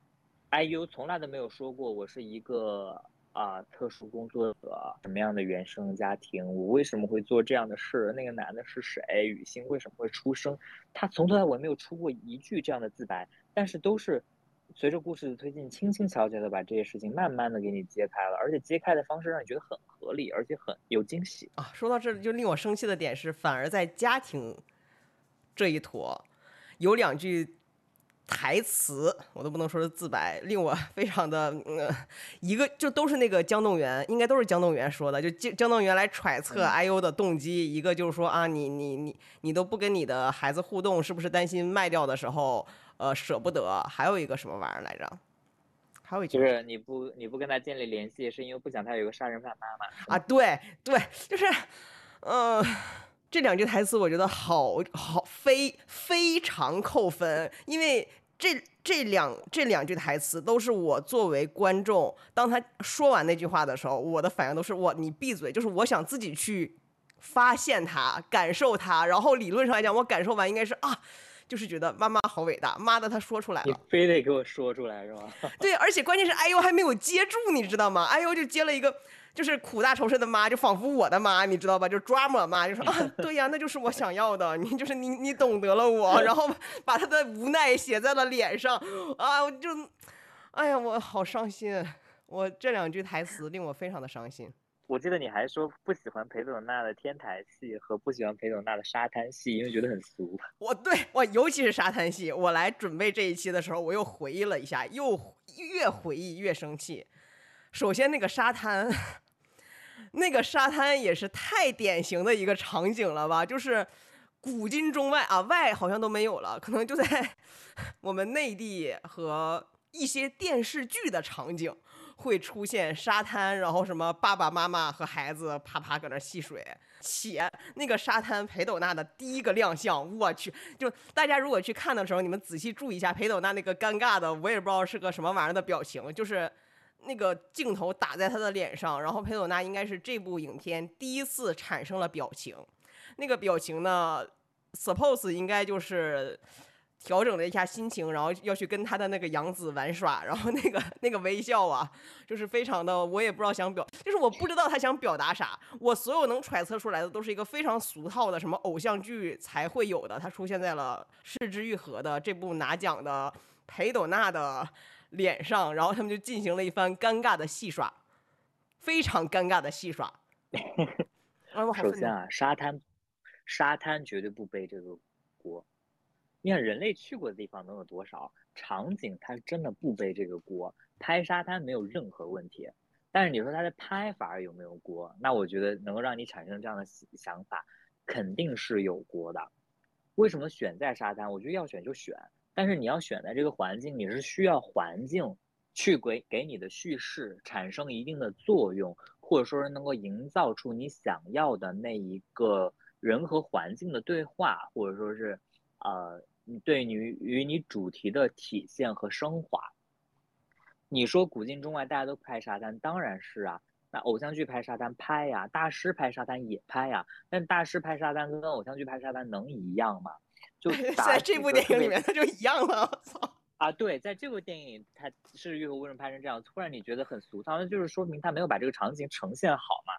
IU 从来都没有说过我是一个啊特殊工作者，什么样的原生家庭，我为什么会做这样的事？那个男的是谁？雨欣为什么会出生？他从头到尾没有出过一句这样的自白，但是都是随着故事的推进，轻轻巧巧的把这些事情慢慢的给你揭开了，而且揭开的方式让你觉得很合理，而且很有惊喜啊！说到这里，就令我生气的点是，反而在家庭这一坨有两句。台词我都不能说是自白，令我非常的呃，一个就都是那个江动员，应该都是江动员说的，就江江动员来揣测 IU 的动机，一个就是说啊，你你你你都不跟你的孩子互动，是不是担心卖掉的时候呃舍不得？还有一个什么玩意儿来着？还有一句就是你不你不跟他建立联系，是因为不想他有个杀人犯妈妈啊？对对，就是嗯。这两句台词我觉得好好非非常扣分，因为这这两这两句台词都是我作为观众，当他说完那句话的时候，我的反应都是我你闭嘴，就是我想自己去发现它，感受它，然后理论上来讲，我感受完应该是啊。就是觉得妈妈好伟大，妈的，他说出来了，你非得给我说出来是吗？对，而且关键是哎呦还没有接住，你知道吗？哎呦就接了一个，就是苦大仇深的妈，就仿佛我的妈，你知道吧？就抓我妈，就说啊，对呀，那就是我想要的，你就是你，你懂得了我，然后把他的无奈写在了脸上，啊，我就，哎呀，我好伤心，我这两句台词令我非常的伤心。我记得你还说不喜欢裴斗娜的天台戏和不喜欢裴斗娜的沙滩戏，因为觉得很俗。我对我尤其是沙滩戏，我来准备这一期的时候，我又回忆了一下，又越回忆越生气。首先那个沙滩，那个沙滩也是太典型的一个场景了吧？就是古今中外啊，外好像都没有了，可能就在 我们内地和一些电视剧的场景。会出现沙滩，然后什么爸爸妈妈和孩子啪啪搁那戏水，且那个沙滩裴斗娜的第一个亮相，我去，就大家如果去看的时候，你们仔细注意一下裴斗娜那个尴尬的，我也不知道是个什么玩意儿的表情，就是那个镜头打在他的脸上，然后裴斗娜应该是这部影片第一次产生了表情，那个表情呢，suppose 应该就是。调整了一下心情，然后要去跟他的那个杨子玩耍，然后那个那个微笑啊，就是非常的，我也不知道想表，就是我不知道他想表达啥。我所有能揣测出来的都是一个非常俗套的什么偶像剧才会有的，他出现在了《失之愈合》的这部拿奖的裴斗娜的脸上，然后他们就进行了一番尴尬的戏耍，非常尴尬的戏耍。首先啊，沙滩，沙滩绝对不背这个锅。你看，人类去过的地方能有多少？场景它真的不背这个锅，拍沙滩没有任何问题。但是你说它的拍法有没有锅？那我觉得能够让你产生这样的想法，肯定是有锅的。为什么选在沙滩？我觉得要选就选，但是你要选在这个环境，你是需要环境去给给你的叙事产生一定的作用，或者说是能够营造出你想要的那一个人和环境的对话，或者说是呃。你对你与你主题的体现和升华，你说古今中外大家都拍沙滩，当然是啊。那偶像剧拍沙滩拍呀，大师拍沙滩也拍呀。但大师拍沙滩跟偶像剧拍沙滩能一样吗？就 在这部电影里面，它就一样了。我操！啊，对，在这部电影，它是玉和为什么拍成这样？突然你觉得很俗套，那就是说明他没有把这个场景呈现好嘛。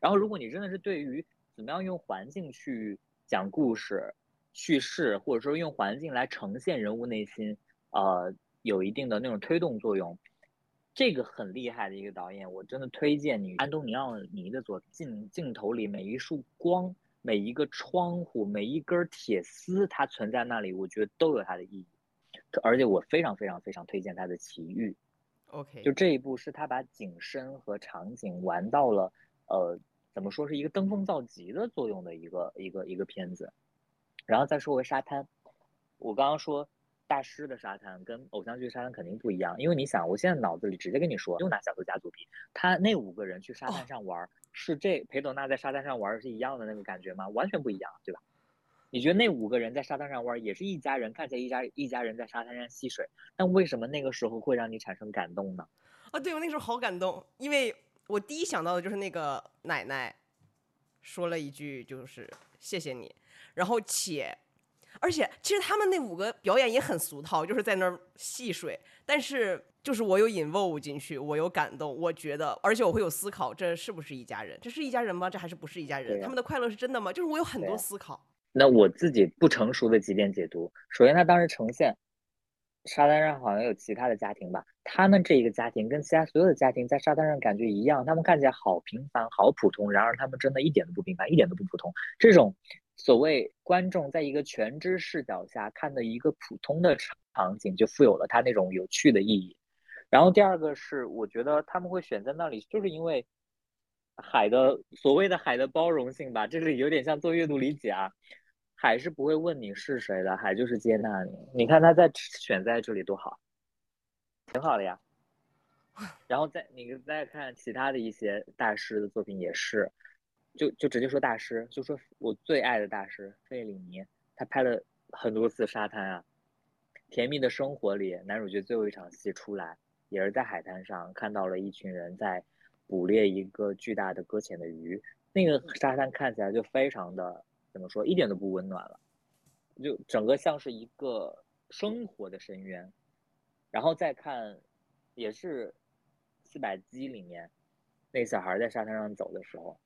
然后，如果你真的是对于怎么样用环境去讲故事。叙事或者说用环境来呈现人物内心，呃，有一定的那种推动作用，这个很厉害的一个导演，我真的推荐你安东尼奥尼的作品。镜镜头里每一束光、每一个窗户、每一根铁丝，它存在那里，我觉得都有它的意义。而且我非常非常非常推荐他的《奇遇》。OK，就这一部是他把景深和场景玩到了，呃，怎么说是一个登峰造极的作用的一个一个一个片子。然后再说回沙滩，我刚刚说大师的沙滩跟偶像剧沙滩肯定不一样，因为你想，我现在脑子里直接跟你说，就拿小偷家族比，他那五个人去沙滩上玩，是这裴斗娜在沙滩上玩是一样的那个感觉吗？完全不一样，对吧？你觉得那五个人在沙滩上玩也是一家人，看起来一家一家人在沙滩上戏水，但为什么那个时候会让你产生感动呢？啊，对我那时候好感动，因为我第一想到的就是那个奶奶说了一句，就是谢谢你。然后且，而且其实他们那五个表演也很俗套，就是在那儿戏水。但是就是我有 involve 进去，我有感动，我觉得，而且我会有思考，这是不是一家人？这是一家人吗？这还是不是一家人？他们的快乐是真的吗？就是我有很多思考。那我自己不成熟的几点解读，首先他当时呈现沙滩上好像有其他的家庭吧，他们这一个家庭跟其他所有的家庭在沙滩上感觉一样，他们看起来好平凡、好普通，然而他们真的一点都不平凡，一点都不普通。这种。所谓观众在一个全知视角下看的一个普通的场景，就富有了它那种有趣的意义。然后第二个是，我觉得他们会选在那里，就是因为海的所谓的海的包容性吧，这里有点像做阅读理解啊。海是不会问你是谁的，海就是接纳你。你看他在选在这里多好，挺好的呀。然后再你再看其他的一些大师的作品也是。就就直接说大师，就说我最爱的大师费里尼，他拍了很多次沙滩啊，《甜蜜的生活》里男主角最后一场戏出来，也是在海滩上看到了一群人在捕猎一个巨大的搁浅的鱼，那个沙滩看起来就非常的怎么说，一点都不温暖了，就整个像是一个生活的深渊。然后再看，也是四百击里面，那小孩在沙滩上走的时候，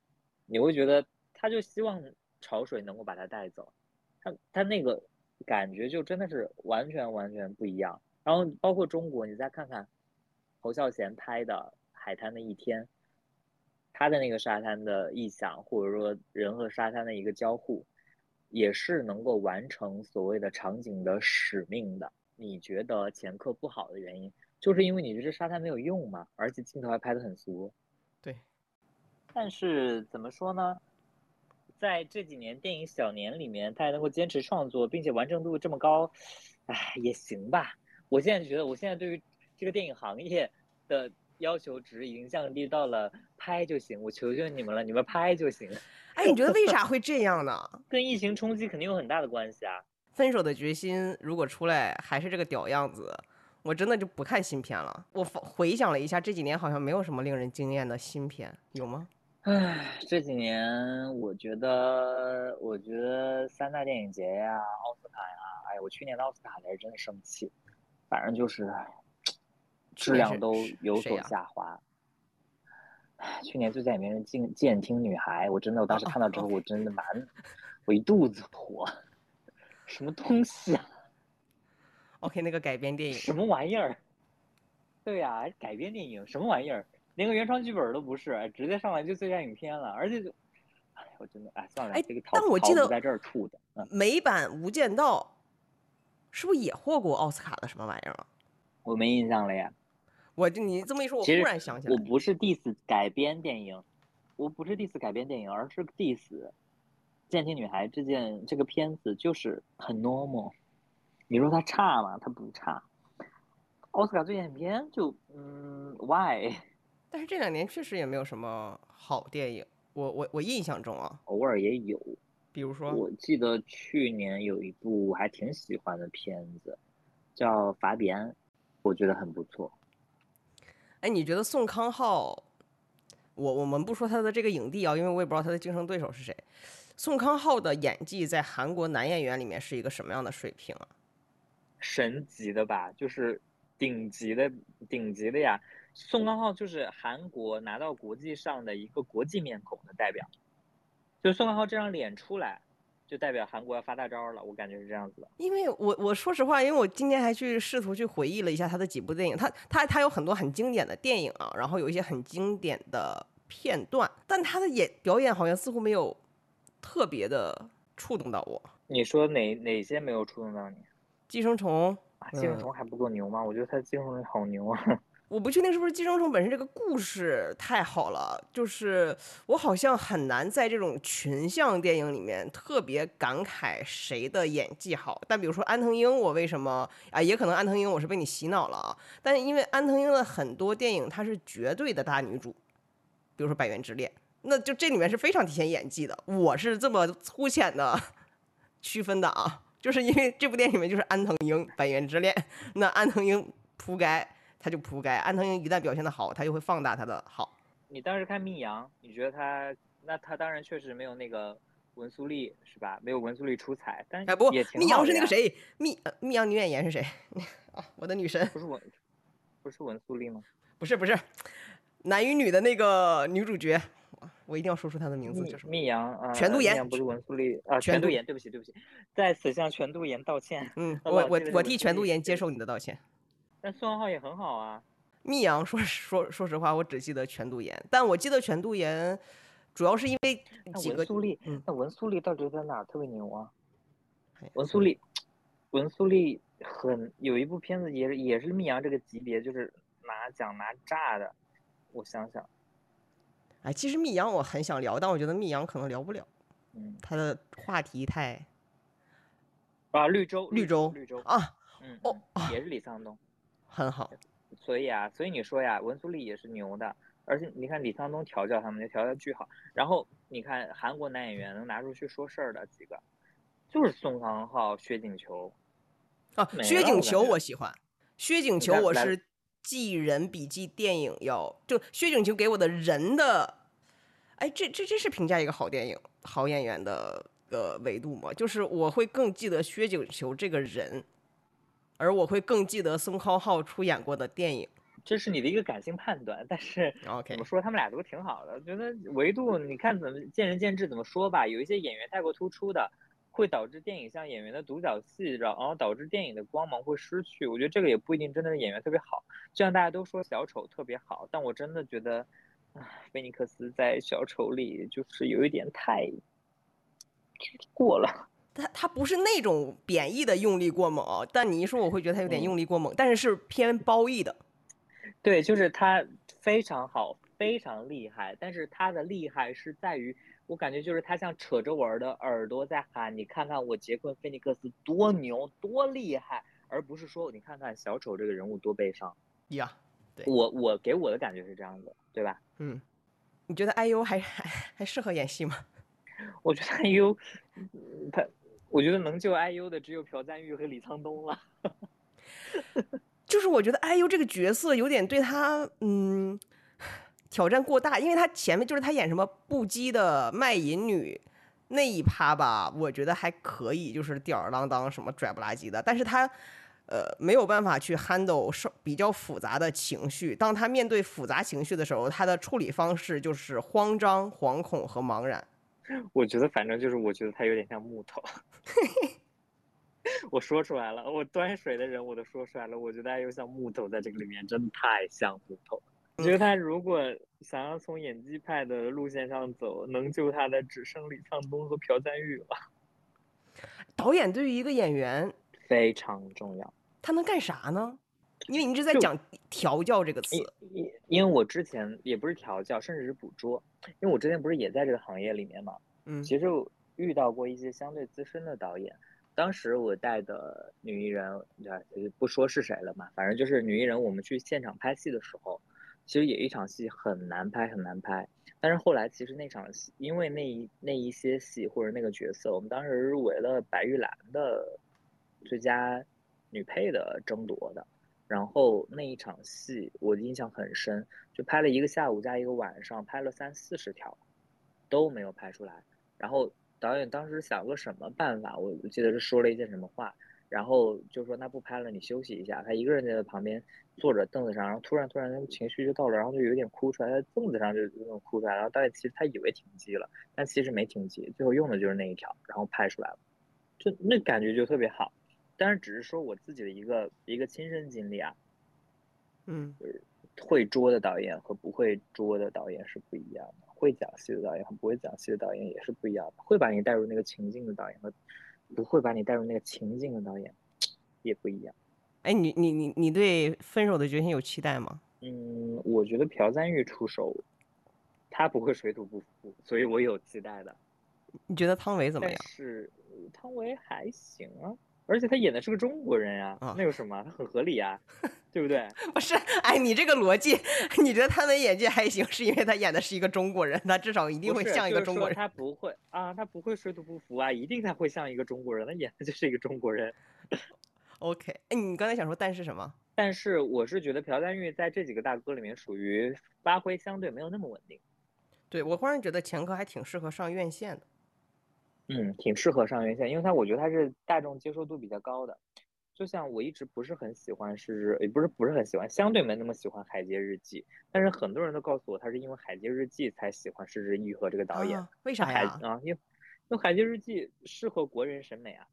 你会觉得他就希望潮水能够把他带走，他他那个感觉就真的是完全完全不一样。然后包括中国，你再看看侯孝贤拍的《海滩的一天》，他的那个沙滩的意象，或者说人和沙滩的一个交互，也是能够完成所谓的场景的使命的。你觉得前客不好的原因，就是因为你觉得沙滩没有用嘛，而且镜头还拍得很俗。对。但是怎么说呢，在这几年电影小年里面，他还能够坚持创作，并且完成度这么高，唉，也行吧。我现在觉得，我现在对于这个电影行业的要求值已经降低到了拍就行，我求求你们了，你们拍就行。哎，你觉得为啥会这样呢？跟疫情冲击肯定有很大的关系啊。分手的决心如果出来还是这个屌样子，我真的就不看新片了。我回想了一下，这几年好像没有什么令人惊艳的新片，有吗？唉，这几年我觉得，我觉得三大电影节呀、奥斯卡呀，哎呀，我去年的奥斯卡才是真的生气，反正就是质量都有所下滑。去年最佳影片是《静监听女孩》，我真的，我当时看到之后，我真的满我一肚子火。什么东西啊？OK，那个改编电影什么玩意儿？对呀，改编电影什么玩意儿？连个原创剧本都不是，直接上来就最佳影片了，而且就，哎，我真的哎算了，哎这个但我记得在这儿吐的。美版《无间道》是不是也获过奥斯卡的什么玩意儿啊？我没印象了呀。我就你这么一说，我忽然想起来，我不是 diss 改编电影，我不是 diss 改编电影，而是 diss。监听女孩这件这个片子就是很 normal，你说它差吗？它不差。奥斯卡最佳影片就嗯 why？但是这两年确实也没有什么好电影，我我我印象中啊，偶尔也有，比如说我记得去年有一部我还挺喜欢的片子，叫《法比安》，我觉得很不错。哎，你觉得宋康昊？我我们不说他的这个影帝啊，因为我也不知道他的竞争对手是谁。宋康昊的演技在韩国男演员里面是一个什么样的水平啊？神级的吧，就是顶级的顶级的呀。宋康昊就是韩国拿到国际上的一个国际面孔的代表，就宋康昊这张脸出来，就代表韩国要发大招了。我感觉是这样子的。因为我我说实话，因为我今天还去试图去回忆了一下他的几部电影，他他他有很多很经典的电影啊，然后有一些很经典的片段，但他的演表演好像似乎没有。特别的触动到我。你说哪哪些没有触动到你？寄生虫啊，寄生虫还不够牛吗？我觉得他寄生虫好牛啊。我不确定是不是寄生虫本身这个故事太好了，就是我好像很难在这种群像电影里面特别感慨谁的演技好。但比如说安藤英，我为什么啊？也可能安藤英我是被你洗脑了啊。但因为安藤英的很多电影她是绝对的大女主，比如说《百元之恋》。那就这里面是非常体现演技的，我是这么粗浅的 区分的啊，就是因为这部电影里面就是安藤英《百元之恋》，那安藤英扑街，他就扑街。安藤英一旦表现的好，他就会放大他的好。你当时看密阳，你觉得他那他当然确实没有那个文素丽是吧？没有文素丽出彩，但是不，密阳是那个谁？密密阳女演员是谁？啊，我的女神不是文不是文素丽吗？不是不是，男与女的那个女主角。我一定要说出他的名字，就是密阳啊，全度妍不是文素丽啊，全度妍，对不起对不起，在此向全度妍道歉。嗯，我 我我替全度妍接受你的道歉。但宋浩浩也很好啊。密阳说说说实话，我只记得全度妍，但我记得全度妍主要是因为几个。文素丽，那文素丽到底在哪特别牛啊？文素丽，文素丽很有一部片子也是也是密阳这个级别，就是拿奖拿炸的，我想想。哎，其实密阳我很想聊，但我觉得密阳可能聊不了，嗯，他的话题太啊，绿洲，绿洲，绿洲啊，嗯，哦，也是李沧东，很好，所以啊，所以你说呀，文素丽也是牛的，而且你看李沧东调教他们，那调教巨好。然后你看韩国男演员能拿出去说事儿的几个，就是宋康昊、薛景求。啊，薛景求我喜欢，薛景求我是记人比记电影要，就薛景求给我的人的，哎，这这这是评价一个好电影、好演员的呃维度吗？就是我会更记得薛景求这个人，而我会更记得宋康昊出演过的电影。这是你的一个感性判断，但是怎么说，他们俩都挺好的。觉得维度你看怎么见仁见智，怎么说吧。有一些演员太过突出的，会导致电影像演员的独角戏，然后导致电影的光芒会失去。我觉得这个也不一定真的是演员特别好。就像大家都说小丑特别好，但我真的觉得，唉，菲尼克斯在小丑里就是有一点太过了。他他不是那种贬义的用力过猛啊，但你一说我会觉得他有点嗯用力过猛，但是是偏褒义的。对，就是他非常好，非常厉害，但是他的厉害是在于，我感觉就是他像扯着我的耳朵在喊，你看看我杰昆·菲尼克斯多牛多厉害，而不是说你看看小丑这个人物多悲伤。呀，对我我给我的感觉是这样的，对吧？嗯，你觉得 IU 还还还适合演戏吗？我觉得 IU，嗯他，我觉得能救 IU 的只有朴赞玉和李沧东了。就是我觉得 IU 这个角色有点对他，嗯，挑战过大，因为他前面就是他演什么不羁的卖淫女那一趴吧，我觉得还可以，就是吊儿郎当什么拽不拉几的，但是他。呃，没有办法去 handle 受比较复杂的情绪。当他面对复杂情绪的时候，他的处理方式就是慌张、惶恐和茫然。我觉得反正就是，我觉得他有点像木头。我说出来了，我端水的人我都说出来了。我觉得他又像木头，在这个里面真的太像木头。我觉得他如果想要从演技派的路线上走，能救他的只剩李沧东和朴赞玉了，导演对于一个演员，非常重要。他能干啥呢？因为你一直在讲调教这个词，因因为我之前也不是调教，甚至是捕捉，因为我之前不是也在这个行业里面嘛。嗯其实遇到过一些相对资深的导演，当时我带的女艺人，对不说是谁了嘛，反正就是女艺人，我们去现场拍戏的时候，其实有一场戏很难拍，很难拍。但是后来其实那场戏，因为那一那一些戏或者那个角色，我们当时入围了白玉兰的最佳女配的争夺的。然后那一场戏我印象很深，就拍了一个下午加一个晚上，拍了三四十条，都没有拍出来。然后导演当时想个什么办法，我记得是说了一件什么话，然后就说那不拍了，你休息一下。他一个人在旁边坐着凳子上，然后突然突然那个情绪就到了，然后就有点哭出来，在凳子上就那种哭出来。然后导演其实他以为停机了，但其实没停机，最后用的就是那一条，然后拍出来了，就那感觉就特别好。当然只是说我自己的一个一个亲身经历啊，嗯会捉的导演和不会捉的导演是不一样的，会讲戏的导演和不会讲戏的导演也是不一样的，会把你带入那个情境的导演和不会把你带入那个情境的导演也不一样。哎，你你你你对《分手的决心》有期待吗？嗯，我觉得朴赞玉出手，他不会水土不服，所以我有期待的。你觉得汤唯怎么但样？是呃汤唯还行啊，而且他演的是个中国人呀、啊那有什么？他很合理啊，对不对？不是，哎，你这个逻辑，你觉得他的演技还行，是因为他演的是一个中国人，他至少一定会像一个中国人。他不会啊，他不会水土不服啊，一定他会像一个中国人，他演的就是一个中国人。OK，哎，你刚才想说但是什么？但是我是觉得朴赞玉在这几个大哥里面属于发挥相对没有那么稳定，对我忽然觉得前科还挺适合上院线的。嗯，挺适合上院线，因为它我觉得它是大众接受度比较高的。就像我一直不是很喜欢是，也不是不是很喜欢，相对没那么喜欢《海街日记》，但是很多人都告诉我他是因为《海街日记》才喜欢石之愈和这个导演。啊、为啥海呀？啊，因为因为《海街日记》适合国人审美啊。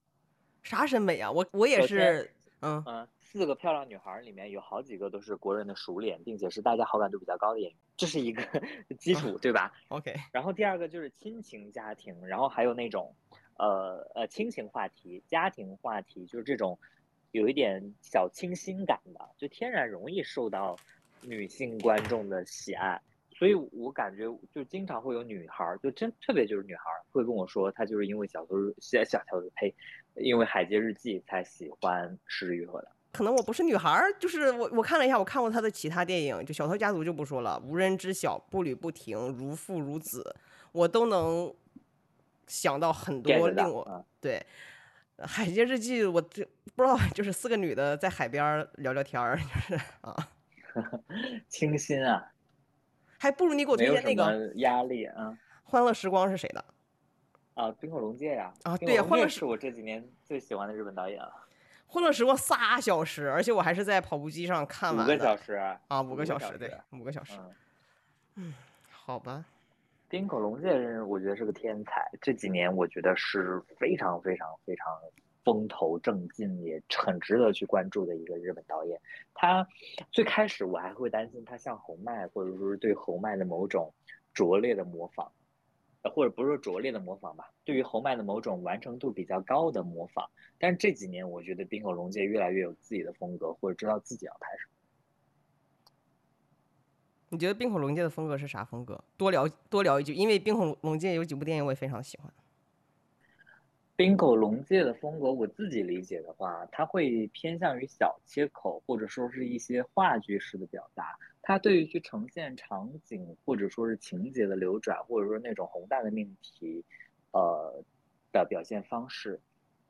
啥审美啊？我我也是，嗯，嗯，四个漂亮女孩儿里面有好几个都是国人的熟脸，并且是大家好感度比较高的演员，这是一个 基础，对吧？OK，然后第二个就是亲情家庭，然后还有那种，呃呃亲情话题、家庭话题，就是这种有一点小清新感的，就天然容易受到女性观众的喜爱。所以我感觉就经常会有女孩儿，就真特别就是女孩儿会跟我说，她就是因为小时候小小时候呸，因为《海街日记》才喜欢石之愈合的。可能我不是女孩儿，就是我我看了一下，我看过他的其他电影，就《小偷家族》就不说了，《无人知晓》《步履不停》《如父如子》，我都能想到很多令我啊对《海街日记》，我这不知道，就是四个女的在海边聊聊天儿，就是啊，清新啊，还不如你给我推荐那个《么压力啊。欢乐时光》是谁的？啊，冰口龙介呀，啊冰对呀欢乐是我这几年最喜欢的日本导演了，《欢乐时光》仨小时，而且我还是在跑步机上看完五个小时啊，啊，五五个小时，对，五个小时，嗯，好吧。冰口龙介人我觉得是个天才，这几年我觉得是非常非常非常风头正劲，也很值得去关注的一个日本导演。他最开始我还会担心他像侯麦，或者说是对侯麦的某种拙劣的模仿，呃或者不是说拙劣的模仿吧，对于侯麦的某种完成度比较高的模仿。但是这几年我觉得冰口龙介越来越有自己的风格，或者知道自己要拍什么。你觉得冰口龙介的风格是啥风格？多聊多聊一句，因为冰口龙介有几部电影我也非常喜欢。冰口龙介的风格，我自己理解的话，他会偏向于小切口，或者说是一些话剧式的表达。他对于去呈现场景或者说是情节的流转，或者说那种宏大的命题，呃的表现方式，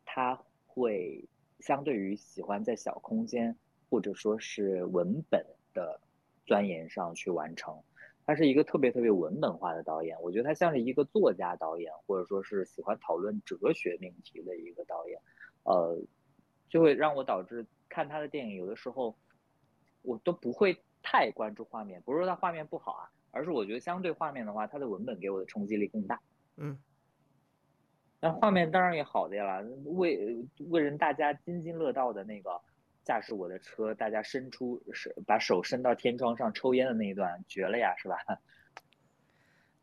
他会相对于喜欢在小空间或者说是文本的钻研上去完成。他是一个特别特别文本化的导演，我觉得他像是一个作家导演，或者说是喜欢讨论哲学命题的一个导演，呃，就会让我导致看他的电影有的时候我都不会太关注画面，不是说它画面不好啊，而是我觉得相对画面的话，它的文本给我的冲击力更大。嗯，那画面当然也好的呀，为为人大家津津乐道的那个驾驶我的车，大家伸出手把手伸到天窗上抽烟的那一段，绝了呀，是吧？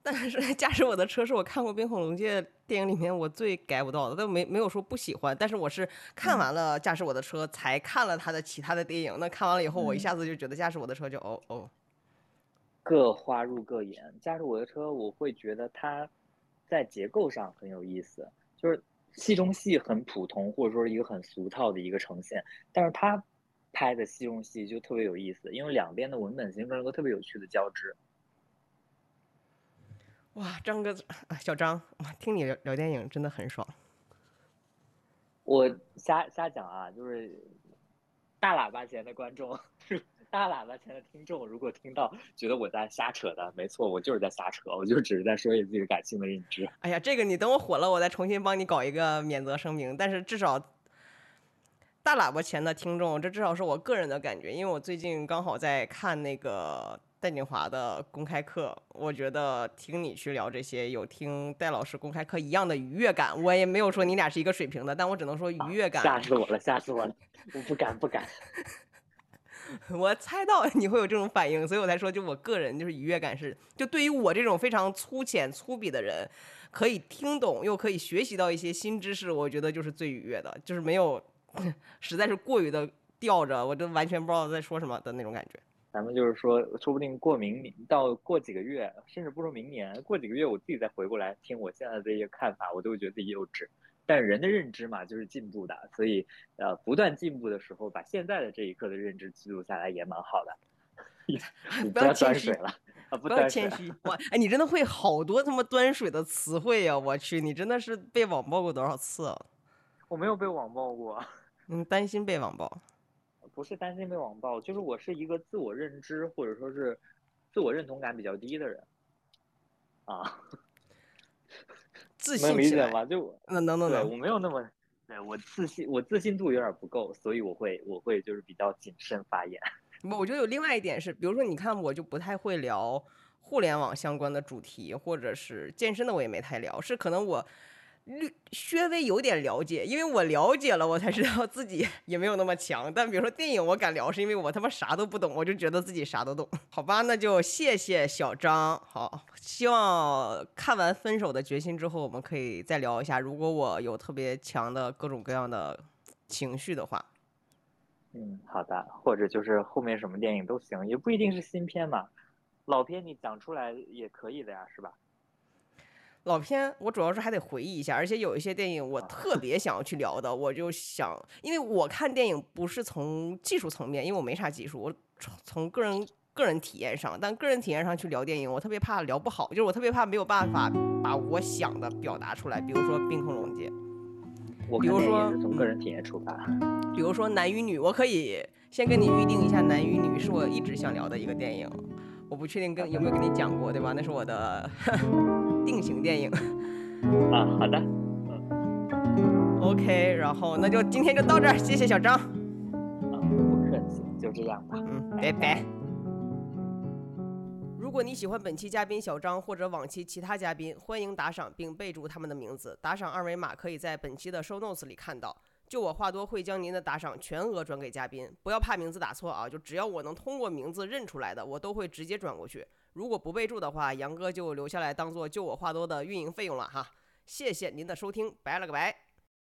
但是驾驶我的车是我看过冰火龙界电影里面我最 get 不到的，但没没有说不喜欢，但是我是看完了驾驶我的车才看了他的其他的电影。那看完了以后，我一嗯下子就觉得驾驶我的车就哦哦，各花入各眼。驾驶我的车，我会觉得它在结构上很有意思，就是戏中戏很普通，或者说是一个很俗套的一个呈现，但是它拍的戏中戏就特别有意思，因为两边的文本形成了一个特别有趣的交织。哇，张哥啊，小张，哇，听你聊聊电影真的很爽。我瞎瞎讲啊，就是大喇叭前的观众，大喇叭前的听众，如果听到觉得我在瞎扯的，没错，我就是在瞎扯，我就只是在说一自己感性的认知。哎呀，这个你等我火了，我再重新帮你搞一个免责声明。但是至少大喇叭前的听众，这至少是我个人的感觉，因为我最近刚好在看那个戴锦华的公开课，我觉得听你去聊这些，有听戴老师公开课一样的愉悦感。我也没有说你俩是一个水平的，但我只能说愉悦感。吓死我了，吓死我了！我不敢，不敢。我猜到你会有这种反应，所以我才说，就我个人就是愉悦感是，就对于我这种非常粗浅粗鄙的人，可以听懂又可以学习到一些新知识，我觉得就是最愉悦的，就是没有 实在是过于的吊着，我就完全不知道在说什么的那种感觉。咱们就是说，说不定过明年到过几个月，甚至不说明年，过几个月我自己再回过来听我现在的这些看法，我都会觉得自己幼稚。但人的认知嘛，就是进步的，所以呃，不断进步的时候，把现在的这一刻的认知记录下来也蛮好的。你不要要谦虚端水了啊！不不要。谦虚，我，哎，你真的会好多他妈端水的词汇呀、我去，你真的是被网暴过多少次啊？我没有被网暴过，嗯，担心被网暴。不是担心被网暴，就是我是一个自我认知或者说是自我认同感比较低的人啊，自信起来，理解吗？就那能能能，我没有那么，对我自信，我自信度有点不够，所以我会我会就是比较谨慎发言。不，我觉得有另外一点是，比如说，你看我就不太会聊互联网相关的主题，或者是健身的，我也没太聊，是可能我略稍微有点了解，因为我了解了，我才知道自己 也没有那么强。但比如说电影，我敢聊，是因为我他妈啥都不懂，我就觉得自己啥都懂。好吧，那就谢谢小张。好，希望看完《分手的决心》之后，我们可以再聊一下，如果我有特别强的各种各样的情绪的话。嗯，好的，或者就是后面什么电影都行，也不一定是新片嘛，老片你讲出来也可以的呀，是吧？老片我主要是还得回忆一下，而且有一些电影我特别想要去聊的，我就想，因为我看电影不是从技术层面，因为我没啥技术，我从从个人个人体验上，但个人体验上去聊电影，我特别怕聊不好，就是我特别怕没有办法把我想的表达出来，比如说《冰空龙界》，我比如说从个人体验出发。比如说《男与女》，我可以先跟你预定一下，《男与女》是我一直想聊的一个电影，我不确定跟有没有跟你讲过，对吧？那是我的定型电影。啊，好的，嗯 OK，然后那就今天就到这儿，谢谢小张，啊，不客气，就这样吧。嗯，拜拜。如果你喜欢本期嘉宾小张或者往期其他嘉宾，欢迎打赏并备注他们的名字，打赏二维码可以在本期的 show notes 里看到。就我话多会将您的打赏全额转给嘉宾，不要怕名字打错啊，就只要我能通过名字认出来的，我都会直接转过去。如果不备注的话，杨哥就留下来当做就我话多的运营费用了哈。谢谢您的收听，拜了个拜。